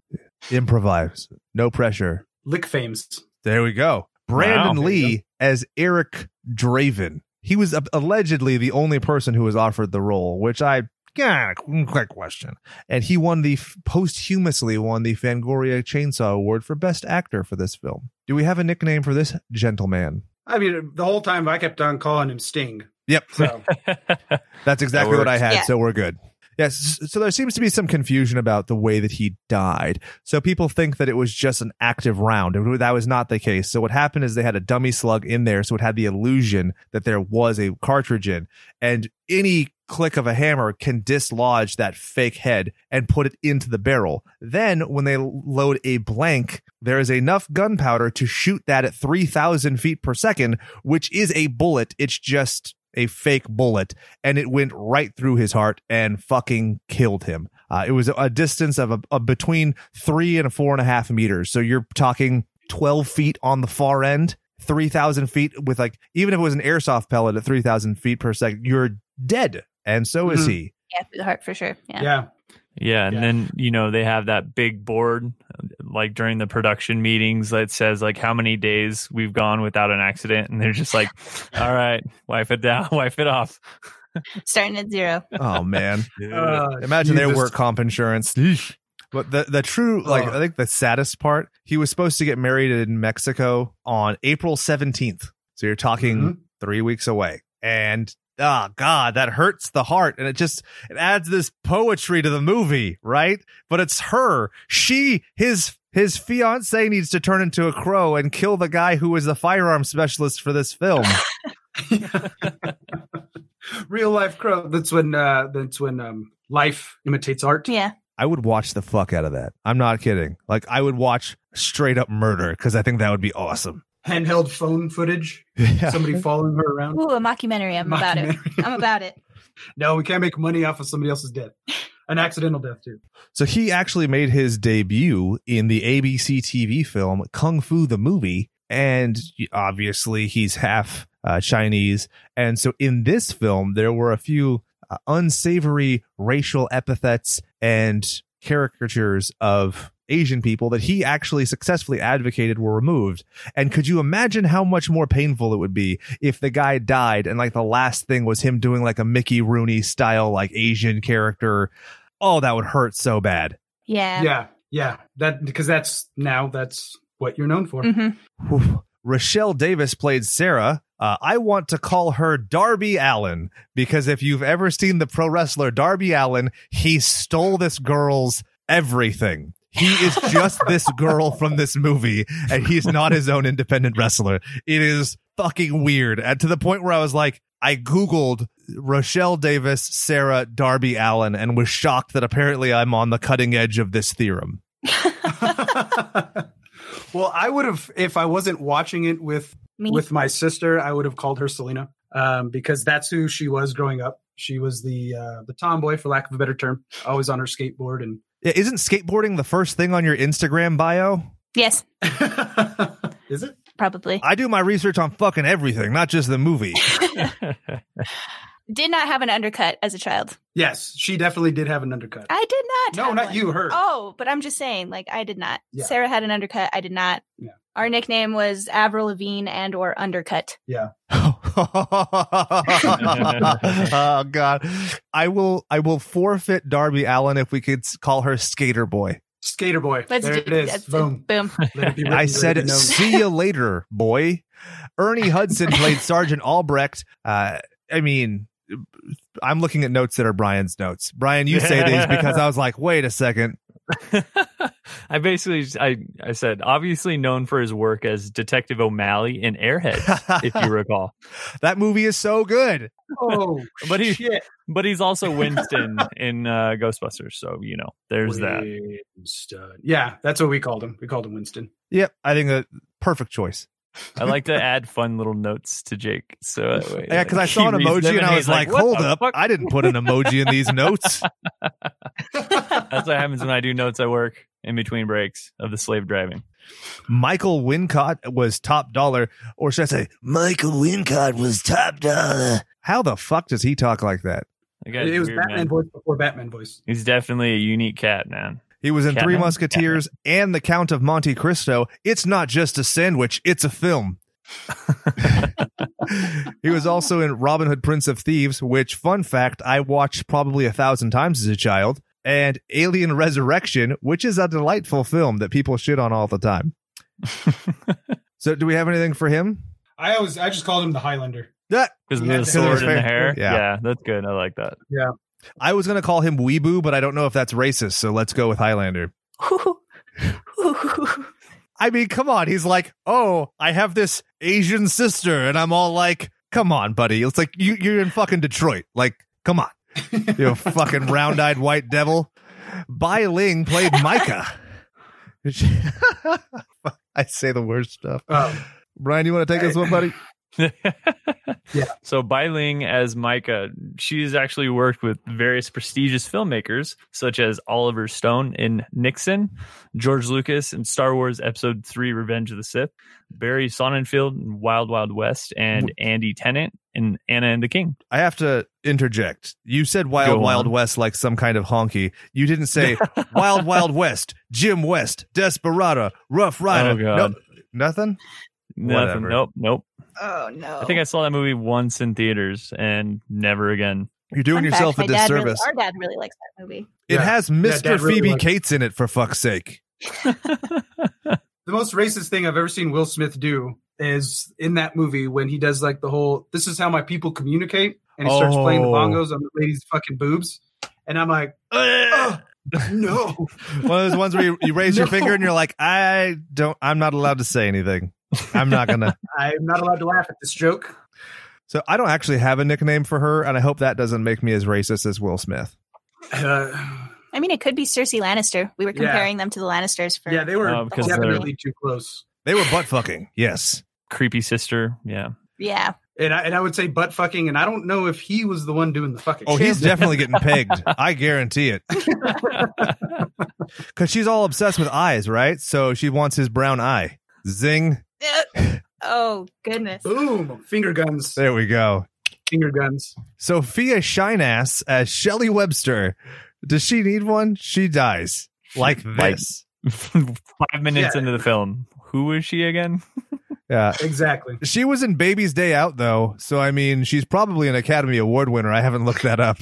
Improvise. No pressure. lick fames There we go. Brandon Wow. Lee as Eric Draven. He was uh, allegedly the only person who was offered the role, which I yeah, quick question. And he won the posthumously won the Fangoria Chainsaw Award for Best Actor for this film. Do we have a nickname for this gentleman? i mean the whole time i kept on calling him sting Yep, so that's exactly what I had. Yeah. So we're good. Yes. So there seems to be some confusion about the way that he died. So people think that it was just an active round. That was not the case. So what happened is they had a dummy slug in there. So it had the illusion that there was a cartridge in and any click of a hammer can dislodge that fake head and put it into the barrel. Then when they load a blank, there is enough gunpowder to shoot that at 3000 feet per second, which is a bullet. It's just a fake bullet and it went right through his heart and fucking killed him. Uh, it was a distance of, a, of between three and a four and a half meters. So you're talking 12 feet on the far end, 3,000 feet with like, even if it was an airsoft pellet at 3,000 feet per second, you're dead. And so is Mhm. he. Yeah, through the heart for sure. Yeah. yeah Yeah, and Yeah. then you know they have that big board, like during the production meetings, that says like how many days we've gone without an accident, and they're just like, "All right, wipe it down, wipe it off." Starting at zero. Oh, man. Uh, Imagine their work comp insurance. Yeesh. But the the true like Oh. I think the saddest part, he was supposed to get married in Mexico on April 17th. So you're talking Mhm. 3 weeks away. And oh god, that hurts the heart, and it just it adds this poetry to the movie, right? But it's her, she, his his fiance needs to turn into a crow and kill the guy who is the firearm specialist for this film. Real life crow. That's when uh that's when um life imitates art. Yeah. I would watch the fuck out of that. I'm not kidding. Like I would watch straight up murder because I think that would be awesome. Handheld phone footage. Yeah. Somebody following her around. Ooh, a mockumentary. I'm about it. I'm about it. No, we can't make money off of somebody else's death. An accidental death too. So he actually made his debut in the ABC TV film Kung Fu the Movie. And obviously, he's half uh, Chinese. And so in this film, there were a few uh, unsavory racial epithets and caricatures of Asian people that he actually successfully advocated were removed. And could you imagine how much more painful it would be if the guy died and like the last thing was him doing like a Mickey Rooney style like Asian character? Oh, that would hurt so bad. Yeah. Yeah, yeah. That because that's now that's what you're known for. hmm Rochelle Davis played Sarah. Uh, I want to call her Darby Allin because if you've ever seen the pro wrestler Darby Allin, he stole this girl's everything. He is just this girl from this movie, and he's not his own independent wrestler. It is fucking weird. And to the point where I was like, I Googled Rochelle Davis, Sarah, Darby Allin, and was shocked that apparently I'm on the cutting edge of this theorem. well, I would have if I wasn't watching it with Me. with my sister, I would have called her Selena um, because that's who she was growing up. She was the uh, the tomboy, for lack of a better term, always on her skateboard and. Yeah, Isn't skateboarding the first thing on your Instagram bio? yes, Is it? probably. I do my research on fucking everything, not just the movie. Did not have an undercut as a child. Yes, she definitely did have an undercut. I did not. no, not one. you, her. Oh, but I'm just saying, like I did not. Yeah. Sarah had an undercut. I did not. Yeah. Our nickname was Avril Lavigne and or Undercut. Yeah. Oh god. I will I will forfeit Darby Allin if we could call her Skater Boy. Skater boy. Let's there do it is. that's- Boom. Boom. Let written, I said see you later, boy. Ernie Hudson played Sergeant Albrecht. Uh I mean I'm looking at notes that are Brian's notes. Brian, you say these because I was like, wait a second. I basically I I said obviously known for his work as Detective O'Malley in Airheads, if you recall. that movie is so good. Oh, But he- shit. But he's also Winston in uh, Ghostbusters, so you know there's that. Yeah, that's what we called him. We called him Winston. Yep, I think a perfect choice. I like to add fun little notes to Jake. So uh, that way, Yeah, because I saw an emoji and I was like, "What hold up. fuck?" I didn't put an emoji in these notes. That's what happens when I do notes at work in between breaks of the slave driving. Michael Wincott was top dollar, or should I say, Michael Wincott was top dollar. How the fuck does he talk like that? That it was weird, Batman man. voice before Batman voice. He's definitely a unique cat, man. He was in Three Catman? Musketeers and The Count of Monte Cristo. It's not just a sandwich, it's a film. he was also in Robin Hood Prince of Thieves, which, fun fact, I watched probably a thousand times as a child, and Alien Resurrection, which is a delightful film that people shit on all the time. so, do we have anything for him? I always, I just called him the Highlander. Yeah, Because of Yeah, the sword his and the hair. hair. Yeah. Yeah. that's good. I like that. I was going to call him Weeboo, but I don't know if that's racist, so let's go with Highlander. I mean, come on. He's like, oh, I have this Asian sister, and I'm all like, come on, buddy. It's like you, you're in fucking Detroit. Like, come on, you fucking round-eyed white devil. Bai Ling played Micah. I say the worst stuff. Oh, Brian, you want to take this one, buddy? Yeah. So Bai Ling as Micah, she's actually worked with various prestigious filmmakers such as Oliver Stone in Nixon, George Lucas in Star Wars Episode Three: Revenge of the Sith, Barry Sonnenfeld in Wild Wild West, and Andy Tennant in Anna and the King. I have to interject. You said Wild Wild. West like some kind of honky. You didn't say Wild Wild West, Jim West, Desperado, Rough oh, Rider. Oh, God. Nope. Nothing? Nothing. Whatever. Nope. Nope. Oh no! I think I saw that movie once in theaters and never again. You're doing Fun yourself fact, a my dad really- disservice. our dad really likes that movie. it Yeah. has Mr. Dad really Phoebe liked- Cates in it, for fuck's sake. the most racist thing I've ever seen Will Smith do is in that movie when he does like the whole "This is how my people communicate." and he starts playing the Oh. bongos on the lady's fucking boobs, and I'm like, oh, no. One of those ones where you, you raise your finger and you're like, I don't, I'm not allowed to say anything. I'm not gonna. I'm not allowed to laugh at this joke. So I don't actually have a nickname for her, and I hope that doesn't make me as racist as Will Smith. Uh, I mean, it could be Cersei Lannister. We were Yeah. comparing them to the Lannisters for yeah, they were Oh, because they're- definitely too close. They were butt fucking. Yes. Creepy sister. Yeah. yeah. And I, and I would say butt fucking, and I don't know if he was the one doing the fucking. Oh, he's definitely getting pegged. I guarantee it. Because she's all obsessed with eyes, right? So she wants his brown eye. Zing. oh goodness. boom finger guns, There we go. finger guns. Sophia Shinas as Shelley Webster. Does she need one? She dies. Like Like- this. Five minutes Yeah. into the film. Who is she again? Yeah. Exactly. She was in Baby's Day Out, though. So, I mean, she's probably an Academy Award winner. I haven't looked that up.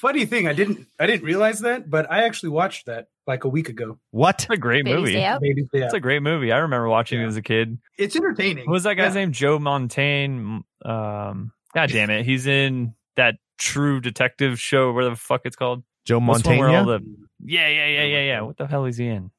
Funny thing, I didn't I didn't realize that, but I actually watched that like a week ago. What? It's a great Baby's movie. Day Out. It's a great movie. I remember watching it as a kid. It's entertaining. What was that guy's Yeah. name? Joe Mantegna. Um, God damn it. He's in that True Detective show. Where the fuck it's called? Joe What's the one where Mantegna? the- yeah, yeah, yeah, yeah, yeah. What the hell is he in?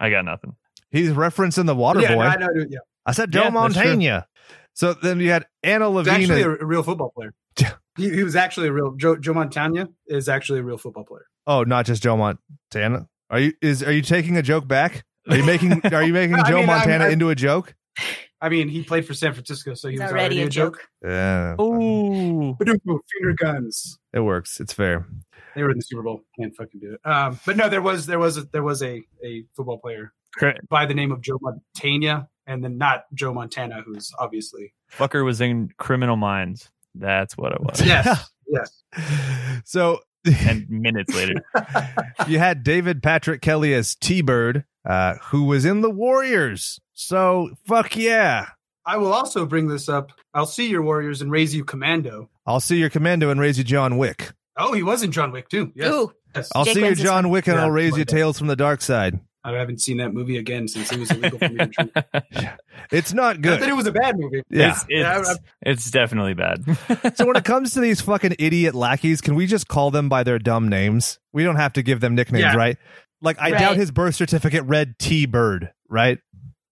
I got nothing. He's referencing the Water yeah, Boy. no, I know. Yeah, I said Joe Yeah. Mantegna. So then you had Anna he's Levine. actually a, a real football player. he, he was actually a real Joe Joe Montana is actually a real football player. oh, not just Joe Montana. Are you is are you taking a joke back? Are you making are you making Joe mean, I'm- Montana I'm- into a joke? I mean, he played for San Francisco, so he It's was already a joke. Yeah, Ooh. Finger guns. it works. It's fair. They were in the Super Bowl. Can't fucking do it. Um, but no, there was there was a, there was a, a football player by the name of Joe Montana, and then not Joe Montana, who's obviously Fucker was in Criminal Minds. That's what it was. yes, yes. So and minutes later. you had David Patrick Kelly as T Bird, uh, who was in the Warriors. So fuck yeah. I will also bring this up. I'll see your Warriors and raise you Commando. I'll see your commando and raise you John Wick. Oh, he was in John Wick too. Yes. Ooh. yes. I'll Jake see your John Wick and Yeah, I'll raise you like. Tales from the Dark Side. I haven't seen that movie again since it was illegal for me to drink. It's not Not good. that it was a bad movie. Yeah. It's, Yeah, it's, I- it's definitely bad. so when it comes to these fucking idiot lackeys, can we just call them by their dumb names? We don't have to give them nicknames, Yeah. right? Like I Right. doubt his birth certificate read T Bird, right?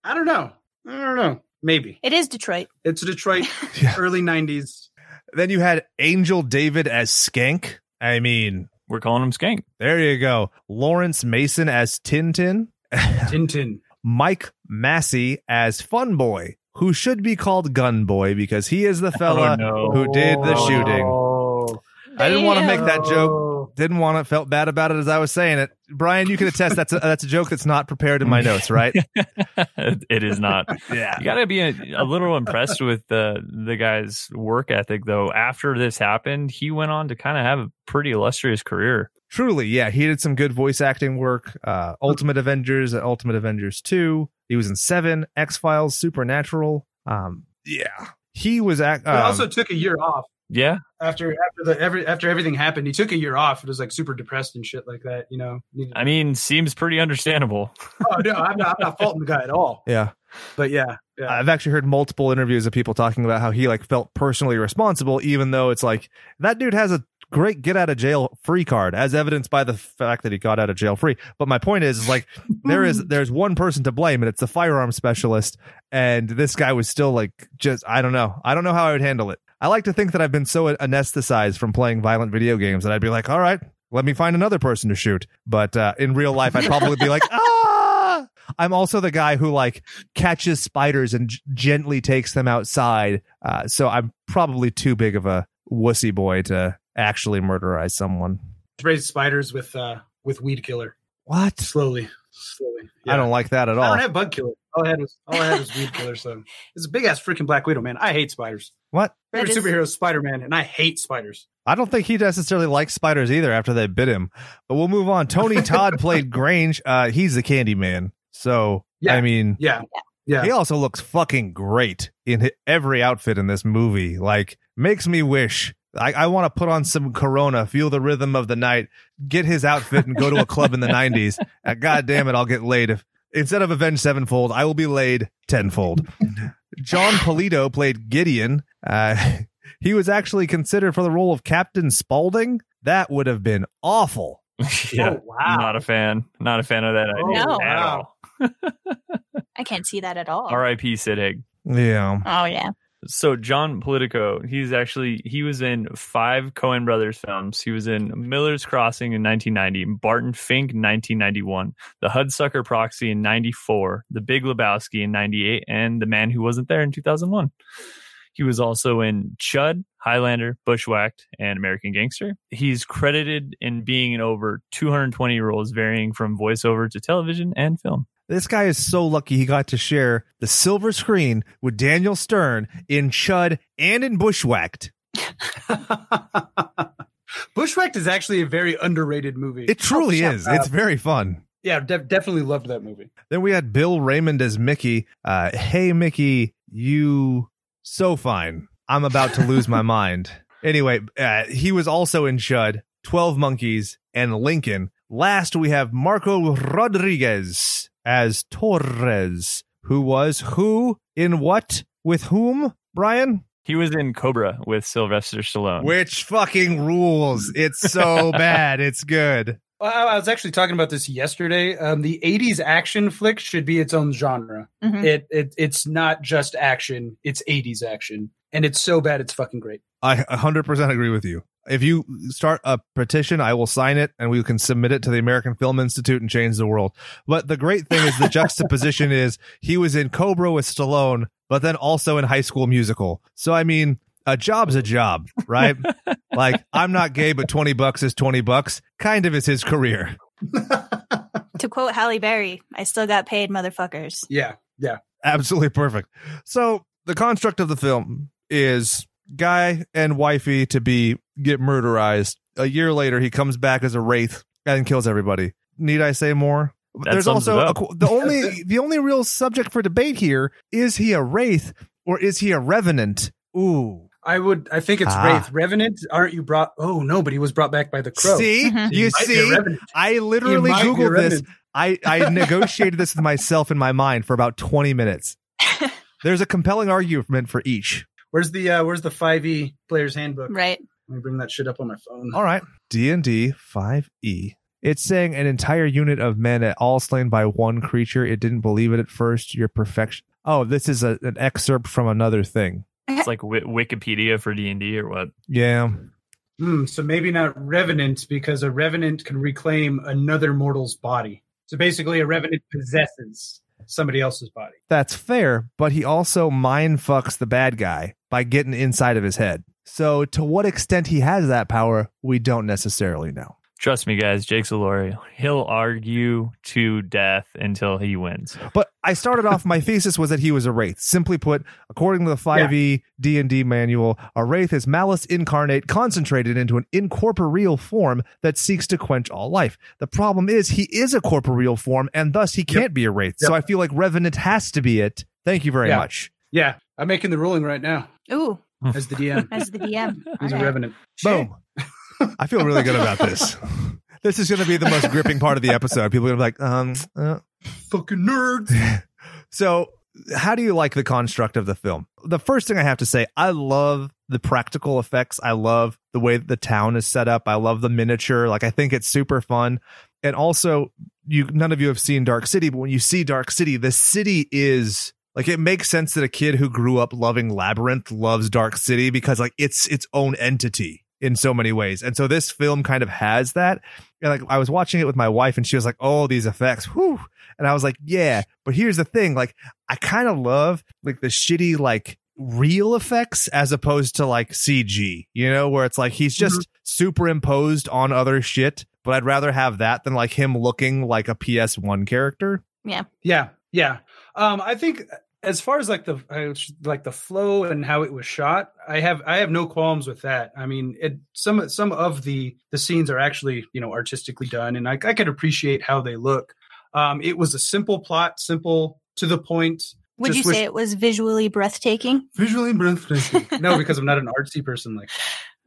I don't know. I don't know. Maybe It is Detroit. it's Detroit, Yeah. early '90s. Then you had Angel David as Skank. I mean, We're calling him Skank. there you go. Laurence Mason as Tintin. Tintin. Mike Massee as Fun Boy, who should be called Gun Boy because he is the oh, fella Oh, no. who did the shooting. Oh. I didn't want to make that joke. Didn't want to. Felt bad about it as I was saying it. Brian, you can attest that's a, that's a joke that's not prepared in my notes, right? it is not. Yeah. You got to be a, a little impressed with the the guy's work ethic, though. After this happened, he went on to kind of have a pretty illustrious career. Truly, yeah. He did some good voice acting work. Uh, Ultimate Avengers, uh, Ultimate Avengers Two. He was in Seven, X Files, Supernatural. Um, yeah. He was act. He Um, also took a year off Yeah, after after the every after everything happened. He took a year off. It was like super depressed and shit like that. You know. Needed- I mean, seems pretty understandable. oh no, I'm not. I'm not faulting the guy at all. yeah. But yeah, yeah. I've actually heard multiple interviews of people talking about how he like felt personally responsible, even though it's like that dude has a great get out of jail free card, as evidenced by the fact that he got out of jail free. But my point is, is like there is there's one person to blame, and it's the firearm specialist. And this guy was still like just I don't know, I don't know how I would handle it. I like to think that I've been so anesthetized from playing violent video games that I'd be like, all right, let me find another person to shoot. But uh, in real life, I'd probably be like, ah. I'm also the guy who like catches spiders and g- gently takes them outside. Uh, so I'm probably too big of a wussy boy to actually murderize someone. raised spiders with uh with weed killer What? slowly, slowly. I don't like that at all. I don't have bug killer. All I had was all I had was weed killer. So it's a big ass freaking black widow, man. I hate spiders. what? Favorite That is- superhero is Spider Man, and I hate spiders. I don't think he necessarily likes spiders either after they bit him. But we'll move on. Tony Todd played Grange. Uh, he's the candy man. So, Yeah. I mean, Yeah, yeah. he also looks fucking great in hi- every outfit in this movie. Like, makes me wish. I, I want to put on some Corona, feel the rhythm of the night, get his outfit, and go to a club in the '90s. And God damn it, I'll get laid. If instead of Avenged Sevenfold, I will be laid tenfold. Jon Polito played Gideon. Uh, he was actually considered for the role of Captain Spaulding. That would have been awful. yeah. Oh, wow. Not a fan. Not a fan of that idea No. at all. I can't see that at all. R.I.P. Sid Haig. Yeah. Oh yeah. So Jon Polito, he's actually he was in five Coen Brothers films. He was in Miller's Crossing in 1990, Barton Fink 1991, The Hudsucker Proxy in 94, The Big Lebowski in 98, and The Man Who Wasn't There in 2001. He was also in Chud, Highlander, Bushwhacked, and American Gangster. He's credited in being in over 220 roles, varying from voiceover to television and film. This guy is so lucky he got to share the silver screen with Daniel Stern in Chud and in Bushwhacked. Bushwhacked is actually a very underrated movie. It truly shut is. up. It's very fun. yeah, def- definitely loved that movie. Then we had Bill Raymond as Mickey. Uh, hey, Mickey, you so fine. I'm about to lose my mind. Anyway, uh, he was also in Chud, 12 Monkeys, and Lincoln. Last, we have Marco Rodriguez as Torres, who was who in what with whom, Brian? He was in Cobra with Sylvester Stallone. Which fucking rules. It's so bad. It's good. Well, I I was actually talking about this yesterday. Um, the '80s action flick should be its own genre. Mhm. It, it it's not just action; it's '80s action, and it's so bad it's fucking great. I 100% agree with you. If you start a petition, I will sign it and we can submit it to the American Film Institute and change the world. But the great thing is the juxtaposition is he was in Cobra with Stallone, but then also in High School Musical. So, I mean, a job's a job, right? like, I'm not gay, but 20 bucks is 20 bucks. Kind of is his career. To quote Halle Berry, I still got paid, motherfuckers. Yeah, yeah. Absolutely perfect. So, the construct of the film is guy and wifey to be get murderized. A year later, he comes back as a wraith and kills everybody. Need I say more? That There's also a, the only the only real subject for debate here is he a wraith or is he a revenant? Ooh, I would. I think it's Ah. Wraith. Revenant. Aren't you brought? Oh no, but he was brought back by the Crow. see, Mhm. you might be a see, I literally might be a googled this. I I negotiated this with myself in my mind for about 20 minutes. There's a compelling argument for each. Where's the uh, Where's the Five E Player's Handbook? Right. Let me bring that shit up on my phone. All right. D&D 5e. It's saying an entire unit of men at all slain by one creature. It didn't believe it at first. Your perfection. Oh, this is a, an excerpt from another thing. It's like Wi- Wikipedia for D and D or what? Yeah. Hmm, so maybe not Revenant because a Revenant can reclaim another mortal's body. So basically, a Revenant possesses somebody else's body. That's fair, but he also mind fucks the bad guy by getting inside of his head. So to what extent he has that power, we don't necessarily know. Trust me, guys. Jake's a lawyer. He'll argue to death until he wins. But I started off my thesis was that he was a wraith. Simply put, according to the 5e D&D manual, a wraith is malice incarnate concentrated into an incorporeal form that seeks to quench all life. The problem is he is a corporeal form and thus he can't be a wraith. So I feel like revenant has to be it. Thank you very Yeah. much. Yeah, I'm making the ruling right now Ooh, as the DM. as the DM. He's a All right. Revenant. Boom. I feel really good about this. This is going to be the most gripping part of the episode. People are going to be like, um, uh, Fucking nerds. So, how do you like the construct of the film? The first thing I have to say, I love the practical effects. I love the way that the town is set up. I love the miniature. Like, I think it's super fun. And also, you none of you have seen Dark City, but when you see Dark City, the city is like it makes sense that a kid who grew up loving Labyrinth loves Dark City because like it's its own entity in so many ways. And so this film kind of has that. And like I was watching it with my wife and she was like, "Oh, these effects. Whew." And I was like, "Yeah, but here's the thing, like I kind of love like the shitty like real effects as opposed to like CG, you know, where it's like he's just superimposed on other shit, but I'd rather have that than like him looking like a PS1 character. Yeah. Yeah, yeah. Um, I think as far as like the uh, like the flow and how it was shot, I have I have no qualms with that. I mean, it some some of the the scenes are actually you know artistically done, and I, I could appreciate how they look. Um, it was a simple plot, simple to the point. Would Just you wish- say it was visually breathtaking? visually breathtaking? no, because I'm not an artsy person like,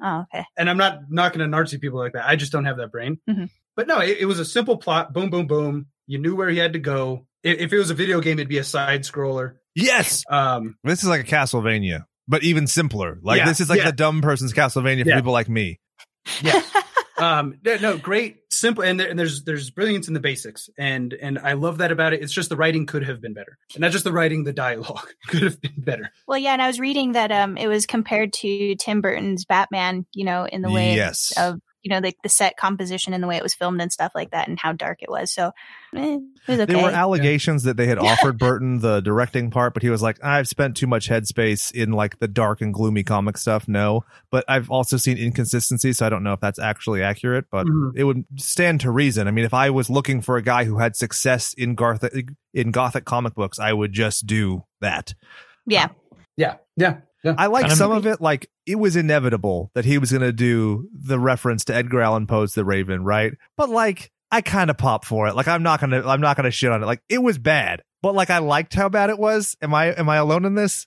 Oh, okay. and I'm not knocking on artsy people like that. I just don't have that brain. Mhm. But no, it, it was a simple plot. Boom, boom, boom. You knew where he had to go. If, if it was a video game, it'd be a side scroller. Yes, Um, this is like a Castlevania, but even simpler. Like Yeah, this is like yeah. the dumb person's Castlevania for Yeah. people like me. Yeah. um no, no great simple and, there, and there's there's brilliance in the basics and and i love that about it it's just the writing could have been better and not just the writing the dialogue could have been better Well, yeah, and I was reading that um it was compared to Tim Burton's Batman, you know, in the way Yes. of you know like the set composition and the way it was filmed and stuff like that, and how dark it was. So eh, it was okay. There were allegations that they had offered Burton the directing part, but he was like, I've spent too much headspace in like the dark and gloomy comic stuff. No, but I've also seen inconsistencies, so I don't know if that's actually accurate, but Mhm. it would stand to reason. I mean, if I was looking for a guy who had success in Gothic in Gothic comic books, I would just do that. yeah, yeah yeah yeah I like some of it. Like it was inevitable that he was going to do the reference to Edgar Allan Poe's The Raven, right? But like, I kind of pop for it. Like, I'm not gonna, I'm not gonna shit on it. Like, it was bad, but like, I liked how bad it was. Am I, am I alone in this?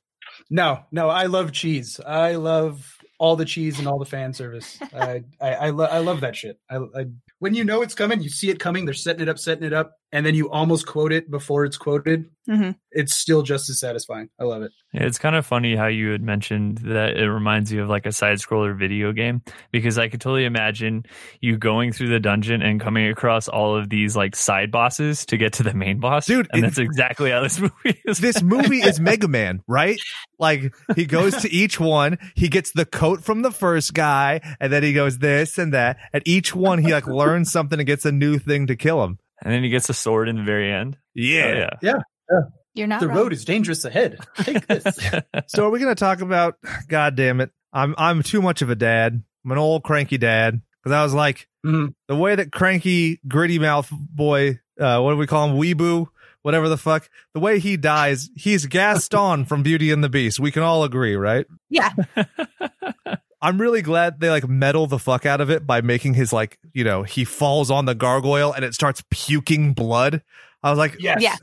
no no i love cheese i love all the cheese and all the fan service i i I, lo- I love that shit I, I when you know it's coming you see it coming they're setting it up setting it up and then you almost quote it before it's quoted Mhm. it's still just as satisfying i love it Yeah, it's kind of funny how you had mentioned that it reminds you of like a side scroller video game because I could totally imagine you going through the dungeon and coming across all of these like side bosses to get to the main boss. Dude, and it- that's exactly how this movie is. This movie is Mega Man, right? Like, he goes to each one, he gets the coat from the first guy, and then he goes this and that. At each one, he like learns something and gets a new thing to kill him. And then he gets a sword in the very end. Yeah. Oh, yeah. you're not the wrong. road is dangerous ahead take this So are we going to talk about? God damn it! I'm I'm too much of a dad. I'm an old cranky dad because I was like Mhm. the way that cranky gritty mouth boy. Uh, what do we call him? Weeboo, whatever the fuck. The way he dies, he's Gaston from Beauty and the Beast. We can all agree, right? Yeah, I'm really glad they like metal the fuck out of it by making his like you know he falls on the gargoyle and it starts puking blood. I was like, yes Yeah.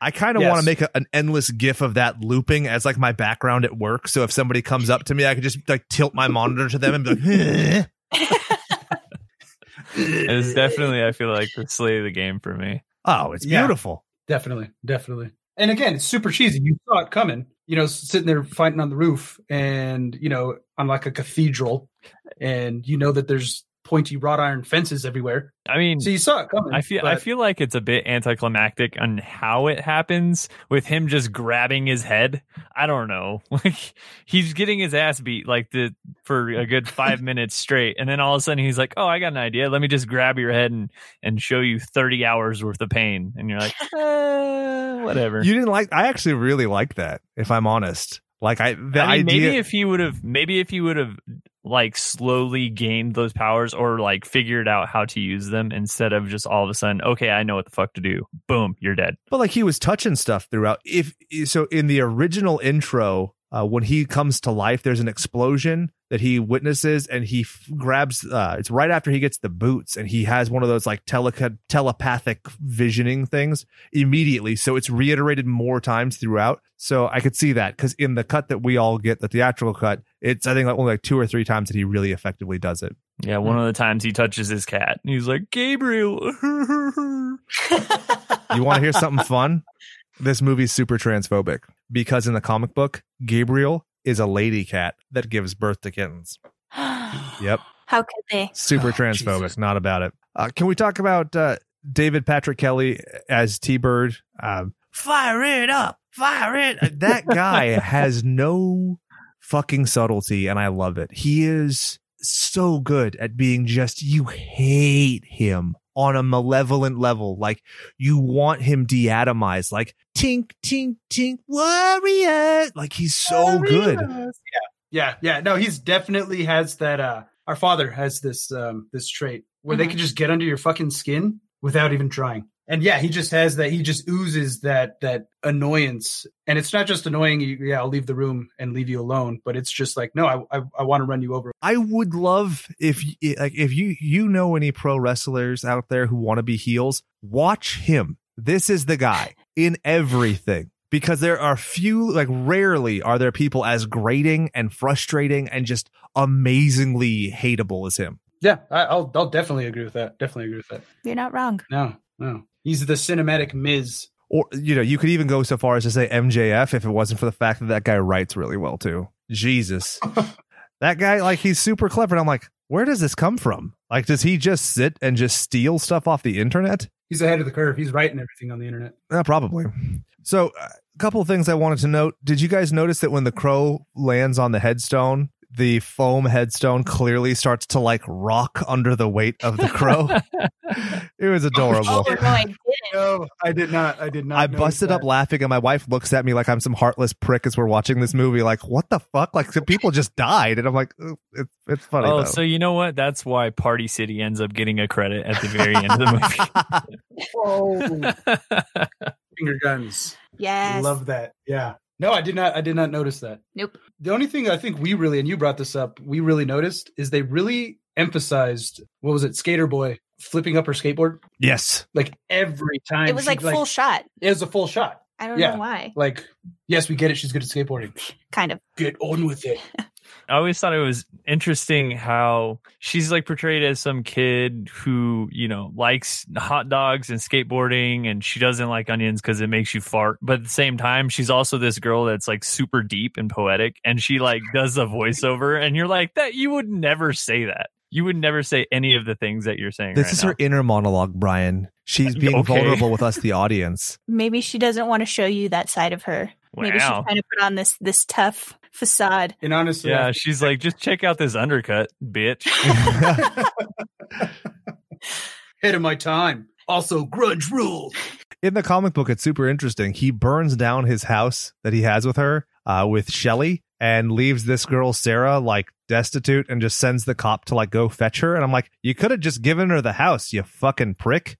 I kind of Yes. want to make a, an endless gif of that looping as like my background at work. So if somebody comes up to me, I could just like tilt my monitor to them and be like, It's definitely, I feel like, the slay of the game for me. "Oh, it's Yeah. beautiful." Definitely, definitely. And again, it's super cheesy. You saw it coming. You know, sitting there fighting on the roof, and you know, on like a cathedral, and you know that there's pointy wrought iron fences everywhere. I mean, So you saw it coming. I feel I feel like it's a bit anticlimactic on how it happens with him just grabbing his head. I don't know. Like he's getting his ass beat like the for a good 5 minutes straight and then all of a sudden he's like, "Oh, I got an idea. Let me just grab your head and and show you 30 hours worth of pain." And you're like, uh, whatever. You didn't like. I actually really like that. If I'm honest, like I the I mean, idea. maybe if he would have, maybe if he would have like slowly gained those powers or like figured out how to use them instead of just all of a sudden, okay, I know what the fuck to do. Boom, you're dead. But like he was touching stuff throughout. If so, in the original intro, uh, when he comes to life, there's an explosion that he witnesses, and he f- grabs. Uh, it's right after he gets the boots, and he has one of those like tele- telepathic visioning things immediately. So it's reiterated more times throughout. So I could see that because in the cut that we all get, the theatrical cut, it's I think like only like two or three times that he really effectively does it. Yeah, one of the times he touches his cat, and he's like, Gabriel. You want to hear something fun? This movie's super transphobic because in the comic book, Gabriel is a lady cat that gives birth to kittens. Yep. How could they? Super Oh, transphobic. Jesus. Not about it. Uh, can we talk about uh, David Patrick Kelly as T Bird? Um, fire it up. Fire it. That guy has no fucking subtlety, and I love it. He is so good at being just, you hate him on a malevolent level. Like you want him deatomized, like tink, tink, tink, warrior. Like he's so good. Yeah, yeah. Yeah. No, he's definitely has that. uh Our father has this um this trait where they Mhm. can just get under your fucking skin without even trying. And yeah, he just has that. He just oozes that that annoyance, and it's not just annoying. You, yeah, I'll leave the room and leave you alone, but it's just like, no, I I, I want to run you over. I would love if y- like if you you know any pro wrestlers out there who want to be heels, watch him. This is the guy in everything because there are few like rarely are there people as grating and frustrating and just amazingly hateable as him. Yeah, I, I'll I'll definitely agree with that. Definitely agree with that. You're not wrong. No, no, he's the cinematic Miz. Or you know, you could even go so far as to say MJF if it wasn't for the fact that that guy writes really well too. Jesus. that guy, like, he's super clever. And I'm like, where does this come from? Like, does he just sit and just steal stuff off the internet? He's ahead of the curve. He's writing everything on the internet. Uh, probably. So, a couple of things I wanted to note. Did you guys notice that when the crow lands on the headstone, the foam headstone clearly starts to like rock under the weight of the crow? it was adorable. Oh no, I didn't. No, I did not. I did not. I notice busted up laughing, and my wife looks at me like I'm some heartless prick as we're watching this movie. Like, what the fuck? Like, some people just died, and I'm like, it's it's funny. Oh, though. so you know what? That's why Party City ends up getting a credit at the very end of the movie. Oh, movie. finger guns. Yes. Love that. Yeah. No, I did not. I did not notice that. Nope. The only thing I think we really, and you brought this up, we really noticed is they really emphasized what was it, Skater Boy flipping up her skateboard yes, like every time. It was she, like full shot. It was a full shot. I don't Yeah. know why. Like, yes, we get it. She's good at skateboarding. Kind of. Get on with it. I always thought it was interesting how she's like portrayed as some kid who, you know, likes hot dogs and skateboarding and she doesn't like onions because it makes you fart. But at the same time, she's also this girl that's like super deep and poetic and she like does a voiceover and you're like, that you would never say that. You would never say any of the things that you're saying. this right is now. her inner monologue, Brian. She's being Okay. vulnerable with us, the audience. Maybe she doesn't want to show you that side of her. Maybe she's trying to put on this this tough facade. And honestly, Yeah, she's like, just check out this undercut, bitch. ahead of my time. Also, grudge rules. in the comic book, it's super interesting. He burns down his house that he has with her, uh, with Shelly, and leaves this girl Sarah like destitute, and just sends the cop to like go fetch her. And I'm like, you could have just given her the house, you fucking prick.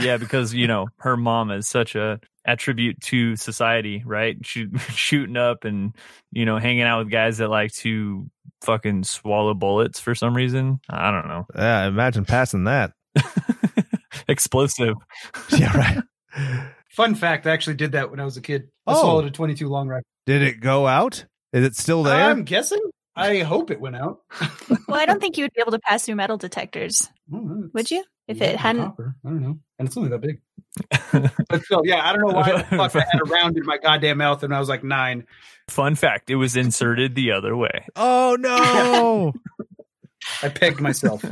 yeah, because you know her mom is such a attribute to society, right? She shooting up and you know hanging out with guys that like to fucking swallow bullets for some reason. I don't know. Yeah, imagine passing that. Explosive. yeah, right. Fun fact: I actually did that when I was a kid. I Oh. swallowed a 22 long rifle. Did it go out? Is it still there? I'm guessing. I hope it went out. Well, I don't think you would be able to pass through metal detectors, oh, I don't would you? If Yeah, it hadn't. copper. I don't know. And it's only that big. but still, yeah, I don't know why the fuck I had a round in my goddamn mouth and I was like nine. Fun fact: it was inserted the other way. oh no. I pegged myself.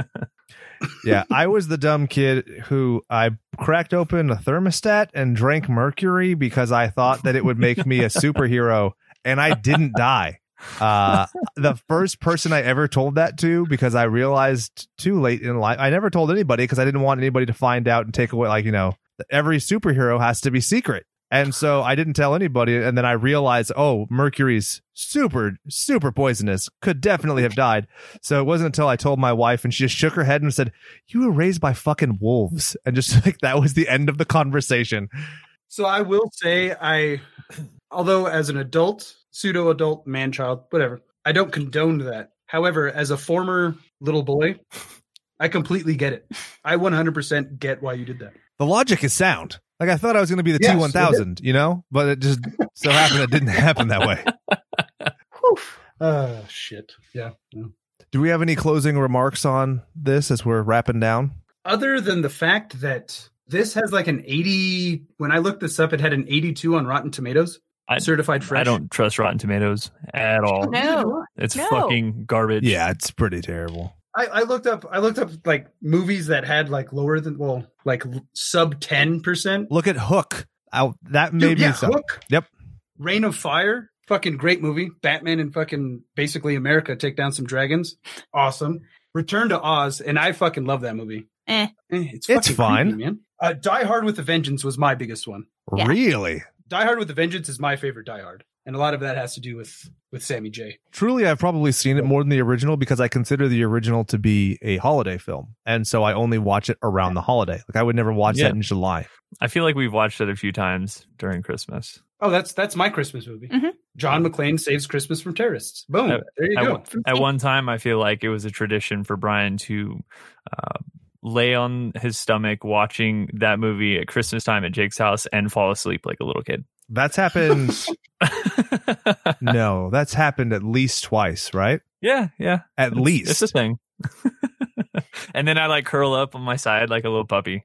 yeah, I was the dumb kid who I cracked open a thermostat and drank mercury because I thought that it would make me a superhero, and I didn't die. Uh, the first person I ever told that to because I realized too late in life. I never told anybody because I didn't want anybody to find out and take away. Like you know, every superhero has to be secret. And so I didn't tell anybody. And then I realized, oh, Mercury's super, super poisonous. Could definitely have died. So it wasn't until I told my wife and she just shook her head and said, You were raised by fucking wolves. And just like that was the end of the conversation. So I will say, I, although as an adult, pseudo adult, man child, whatever, I don't condone that. However, as a former little boy, I completely get it. I 100% get why you did that. The logic is sound. Like I thought I was going to be the Yes, T1000, you know, but it just so happened it didn't happen that way. Uh, shit. Yeah. yeah. Do we have any closing remarks on this as we're wrapping down? Other than the fact that this has like an 80, when I looked this up, it had an 82 on Rotten Tomatoes, I- certified fresh. I don't trust Rotten Tomatoes at all. No. It's No. fucking garbage. Yeah, it's pretty terrible. I, I looked up. I looked up like movies that had like lower than well, like sub ten percent. Look at Hook. Out that made me yeah, so. Hook. Yep. Reign of Fire. Fucking great movie. Batman and fucking basically America take down some dragons. Awesome. Return to Oz, and I fucking love that movie. Eh. Eh, it's It's fucking fine. creepy, man. Uh, Die Hard with a Vengeance was my biggest one. Yeah. Really? Die Hard with a Vengeance is my favorite Die Hard, and a lot of that has to do with with Sammy J. Truly, I've probably seen it more than the original because I consider the original to be a holiday film. And so I only watch it around the holiday. Like I would never watch Yeah. that in July. I feel like we've watched it a few times during Christmas. Oh, that's that's my Christmas movie. Mhm. John McClane saves Christmas from terrorists. Boom. Uh, there you I go. wa- At one time, I feel like it was a tradition for Brian to uh, lay on his stomach watching that movie at Christmas time at Jake's house and fall asleep like a little kid. That's happened. no, that's happened at least twice, right? yeah, yeah. At It's- least. it's a thing. and then I like curl up on my side like a little puppy.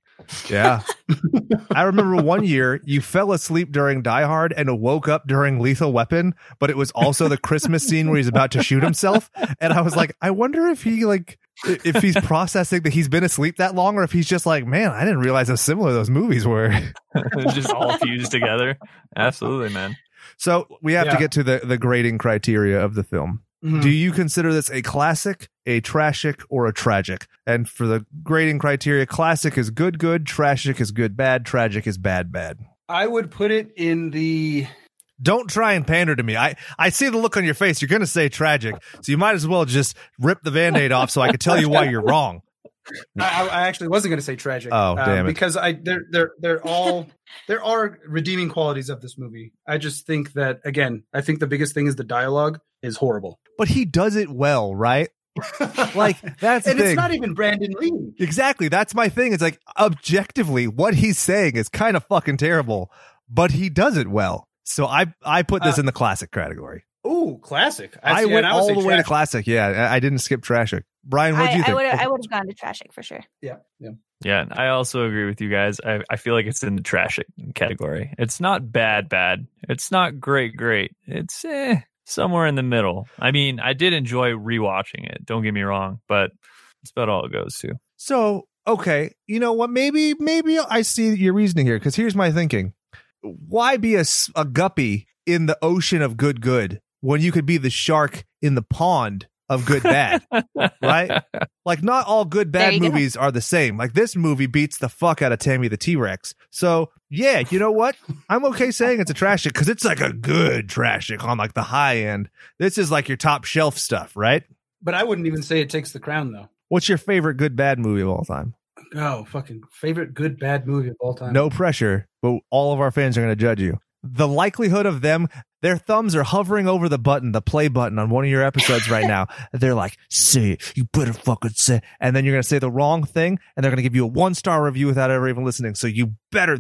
Yeah. I remember one year you fell asleep during Die Hard and woke up during Lethal Weapon, but it was also the Christmas scene where he's about to shoot himself. And I was like, I wonder if he like if he's processing that he's been asleep that long or if he's just like, man, I didn't realize how similar those movies were. just all fused together. Absolutely, man. So we have to get to the, the grading criteria of the film. Mhm. Do you consider this a classic, a trashic, or a tragic? And for the grading criteria, classic is good, good, trashic is good, bad, tragic is bad, bad. I would put it in the Don't try and pander to me. I, I see the look on your face. You're going to say tragic. So you might as well just rip the band aid off so I can tell you why you're wrong. I, I actually wasn't going to say tragic. Oh, uh, damn it. Because I they're they're they're all there are redeeming qualities of this movie. I just think that again, I think the biggest thing is the dialogue is horrible. But he does it well, right? Like, that's and it's not even Brandon Lee. Exactly. That's my thing. It's like objectively, what he's saying is kind of fucking terrible, but he does it well. So I I put this Uh, in the classic category. Ooh, classic. I, see, went and would all the way to classic. Yeah, I I didn't skip trashic. Brian, what do you I, think? would I would have gone to Trashic for sure. Yeah, yeah. Yeah, I also agree with you guys. I, I feel like it's in the trash category. It's not bad, bad. It's not great, great. It's eh, somewhere in the middle. I mean, I did enjoy rewatching it. Don't get me wrong, but it's about all it goes to. So, okay, you know what? Maybe, maybe I see your reasoning here because here's my thinking: Why be a, a guppy in the ocean of good good when you could be the shark in the pond of good bad? right? Like, not all good bad you go. movies are the same. Like, this movie beats the fuck out of Tammy the T Rex. So, yeah, you know what? I'm okay saying it's a trashic because it's like a good trashic on like the high end. This is like your top shelf stuff, right? But I wouldn't even say it takes the crown though. What's your favorite good bad movie of all time? Oh, fucking favorite good bad movie of all time. No pressure, but all of our fans are going to judge you. The likelihood of them, their thumbs are hovering over the button, the play button on one of your episodes right now. They're like, say it. You better fucking say. it." And then you're going to say the wrong thing and they're going to give you a one star review without ever even listening. So you better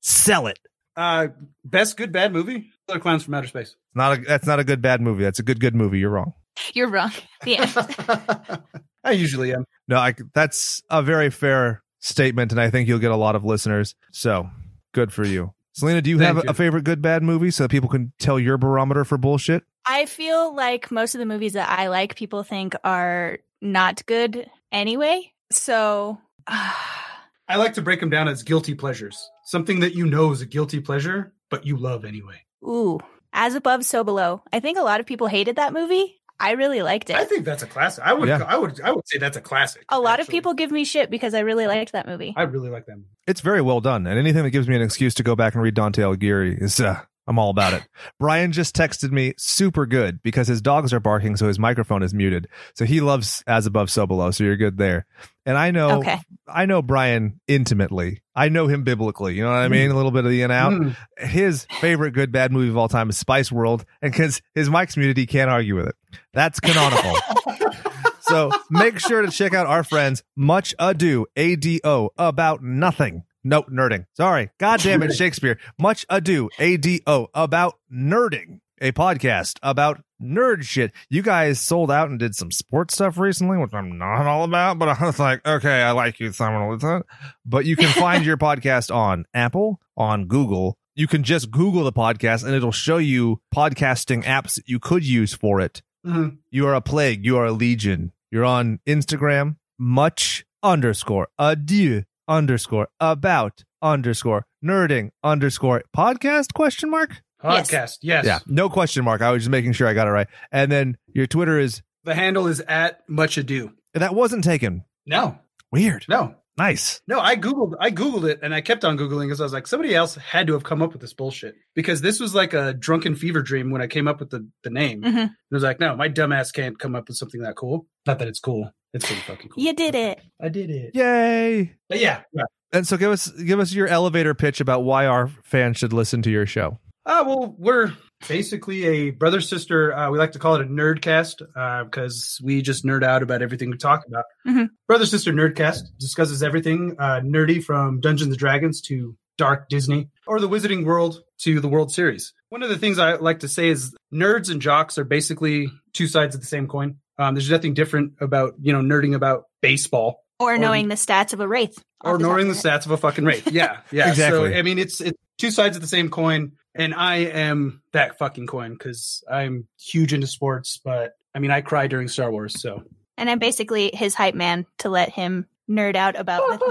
sell it. Uh, best good bad movie? Killer Clowns from Outer Space. Not a, that's not a good bad movie. That's a good good movie. You're wrong. You're wrong. The end. I usually am. No, I, that's a very fair statement, and I think you'll get a lot of listeners. So good for you. Selena, do you Thank have a, you. a favorite good bad movie so that people can tell your barometer for bullshit? I feel like most of the movies that I like, people think are not good anyway. So, I like to break them down as guilty pleasures. Something that you know is a guilty pleasure, but you love anyway. ooh, as above, so below. I think a lot of people hated that movie. I really liked it. I think that's a classic. I would, Yeah. I would, I would say that's a classic. A lot of people give me shit because I really liked that movie. I really like that movie. It's very well done, and anything that gives me an excuse to go back and read Dante Alighieri is uh, I'm all about it. Brian just texted me super good because his dogs are barking, so his microphone is muted. So he loves as above, so below. So you're good there. And I know, Okay. I know Brian intimately. I know him biblically. You know what I mean? A little bit of the in out. Mm. His favorite good bad movie of all time is Spice World, and because his mic's muted, he can't argue with it. That's canonical. So make sure to check out our friends Much Ado, A D O, about nothing. No, nerding. Sorry. God damn it, Shakespeare. Much Ado, A D O, about nerding. A podcast about nerd shit. You guys sold out and did some sports stuff recently, which I'm not all about, but I was like, okay, I like you, Summer. But you can find your podcast on Apple, on Google. You can just Google the podcast and it'll show you podcasting apps that you could use for it. Mhm. You are a plague. You are a legion. You're on Instagram, much underscore ado underscore about underscore nerding underscore podcast question mark. Yes. Podcast. Yes. Yeah, no question mark. I was just making sure I got it right. And then your Twitter is The handle is at much ado. that wasn't taken. No, Weird. no, Nice. no. I googled. I googled it, and I kept on googling because I was like, somebody else had to have come up with this bullshit because this was like a drunken fever dream when I came up with the the name. Mhm. It was like, no, my dumbass can't come up with something that cool. Not that it's cool. It's pretty fucking cool. You did it. I did it. Yay. But yeah. yeah. And so give us give us your elevator pitch about why our fans should listen to your show. Uh, well, we're basically a brother sister. Uh, we like to call it a nerdcast because we just nerd out about everything we talk about. Mhm. Brother sister nerdcast discusses everything uh, nerdy from Dungeons and Dragons to dark Disney or the Wizarding World to the World Series. One of the things I like to say is nerds and jocks are basically two sides of the same coin. Um, there's nothing different about you know nerding about baseball Or knowing the stats of a wraith. or knowing the of your head. stats of a fucking wraith. Yeah, yeah. Exactly. So I mean, it's it's two sides of the same coin, and I am that fucking coin because I'm huge into sports. But I mean, I cry during Star Wars, so And I'm basically his hype man to let him nerd out about the,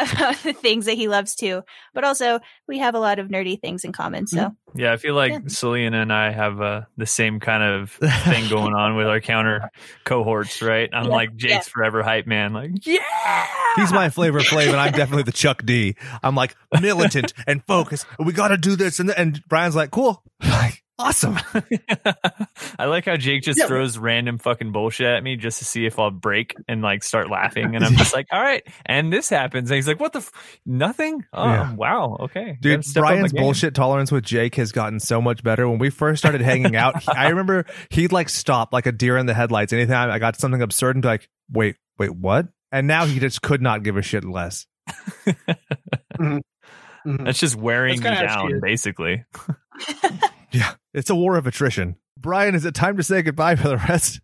about the things that he loves too. But also, we have a lot of nerdy things in common. So Yeah, I feel like Yeah. Selena and I have uh, the same kind of thing going on with our counter cohorts, right? I'm Yeah, like Jake's yeah. forever hype man, like yeah. He's my Flavor Flav, and I'm definitely the Chuck D. I'm like militant and focused. We got to do this, and and Brian's like, cool, like awesome. I like how Jake just Yeah. throws random fucking bullshit at me just to see if I'll break and like start laughing, and I'm just like, all right, and this happens, and he's like, what the, f- nothing? Oh Yeah. wow, okay, Dude, Gotta step up my Brian's bullshit tolerance with Jake has gotten so much better. When we first started hanging out, he- I remember he'd like stop like a deer in the headlights. Anytime I got something absurd and be like, wait, wait, what? And now he just could not give a shit less. mhm. That's just wearing That's me kinda how she down, basically. Yeah, it's a war of attrition. Brian, is it time to say goodbye for the rest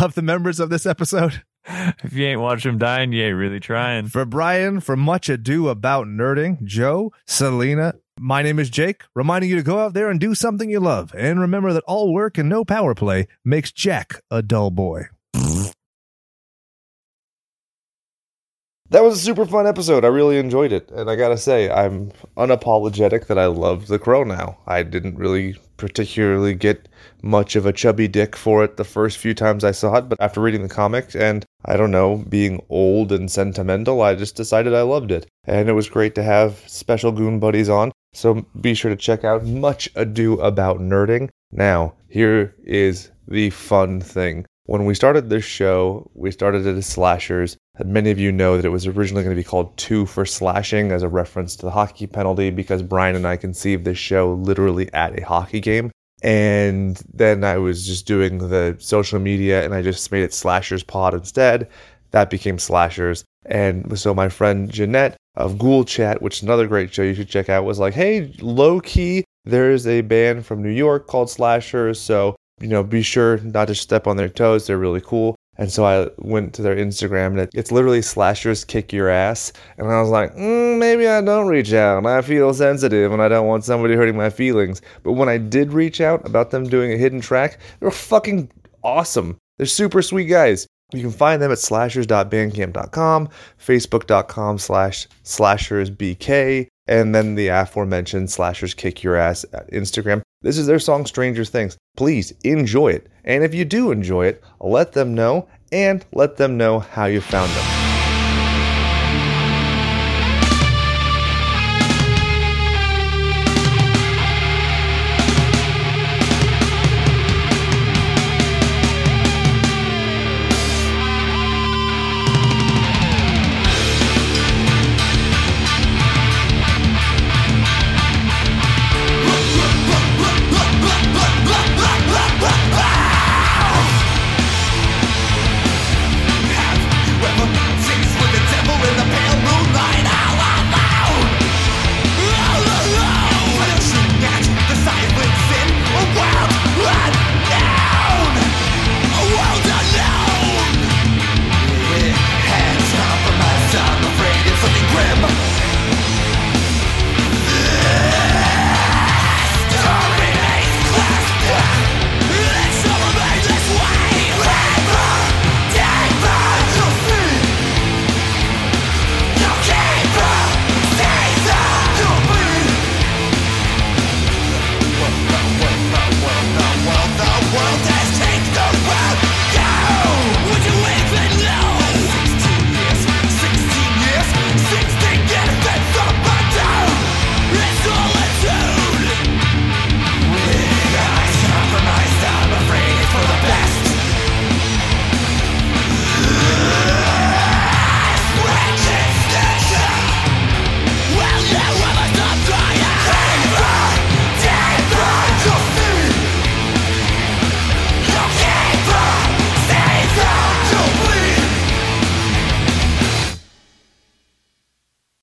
of the members of this episode? If you ain't watching him dying, you ain't really trying. For Brian, for much ado about nerding, Joe, Selena, my name is Jake, reminding you to go out there and do something you love. And remember that all work and no power play makes Jack a dull boy. That was a super fun episode. I really enjoyed it. And I gotta say, I'm unapologetic that I love The Crow now. I didn't really particularly get much of a chubby dick for it the first few times I saw it, but after reading the comic and, I don't know, being old and sentimental, I just decided I loved it. And it was great to have special goon buddies on. So be sure to check out Much Ado About Nerding. Now, here is the fun thing. When we started this show, we started it as slashers. Many of you know that it was originally going to be called Two for Slashing as a reference to the hockey penalty because Brian and I conceived this show literally at a hockey game. And then I was just doing the social media and I just made it Slashers Pod instead. That became Slashers. And so my friend Jeanette of Ghoul Chat, which is another great show you should check out, was like, hey, low key, there's a band from New York called Slashers. So, you know, be sure not to step on their toes. They're really cool. And so I went to their Instagram, and it, it's literally slashers kick your ass. And I was like, mm, maybe I don't reach out. And I feel sensitive, and I don't want somebody hurting my feelings. But when I did reach out about them doing a hidden track, they were fucking awesome. They're super sweet guys. You can find them at slashers.bandcamp.com, facebook.com slash slashersbk, and then the aforementioned slashers kick your ass at Instagram. This is their song Stranger Things. Please enjoy it. And if you do enjoy it, let them know and let them know how you found them.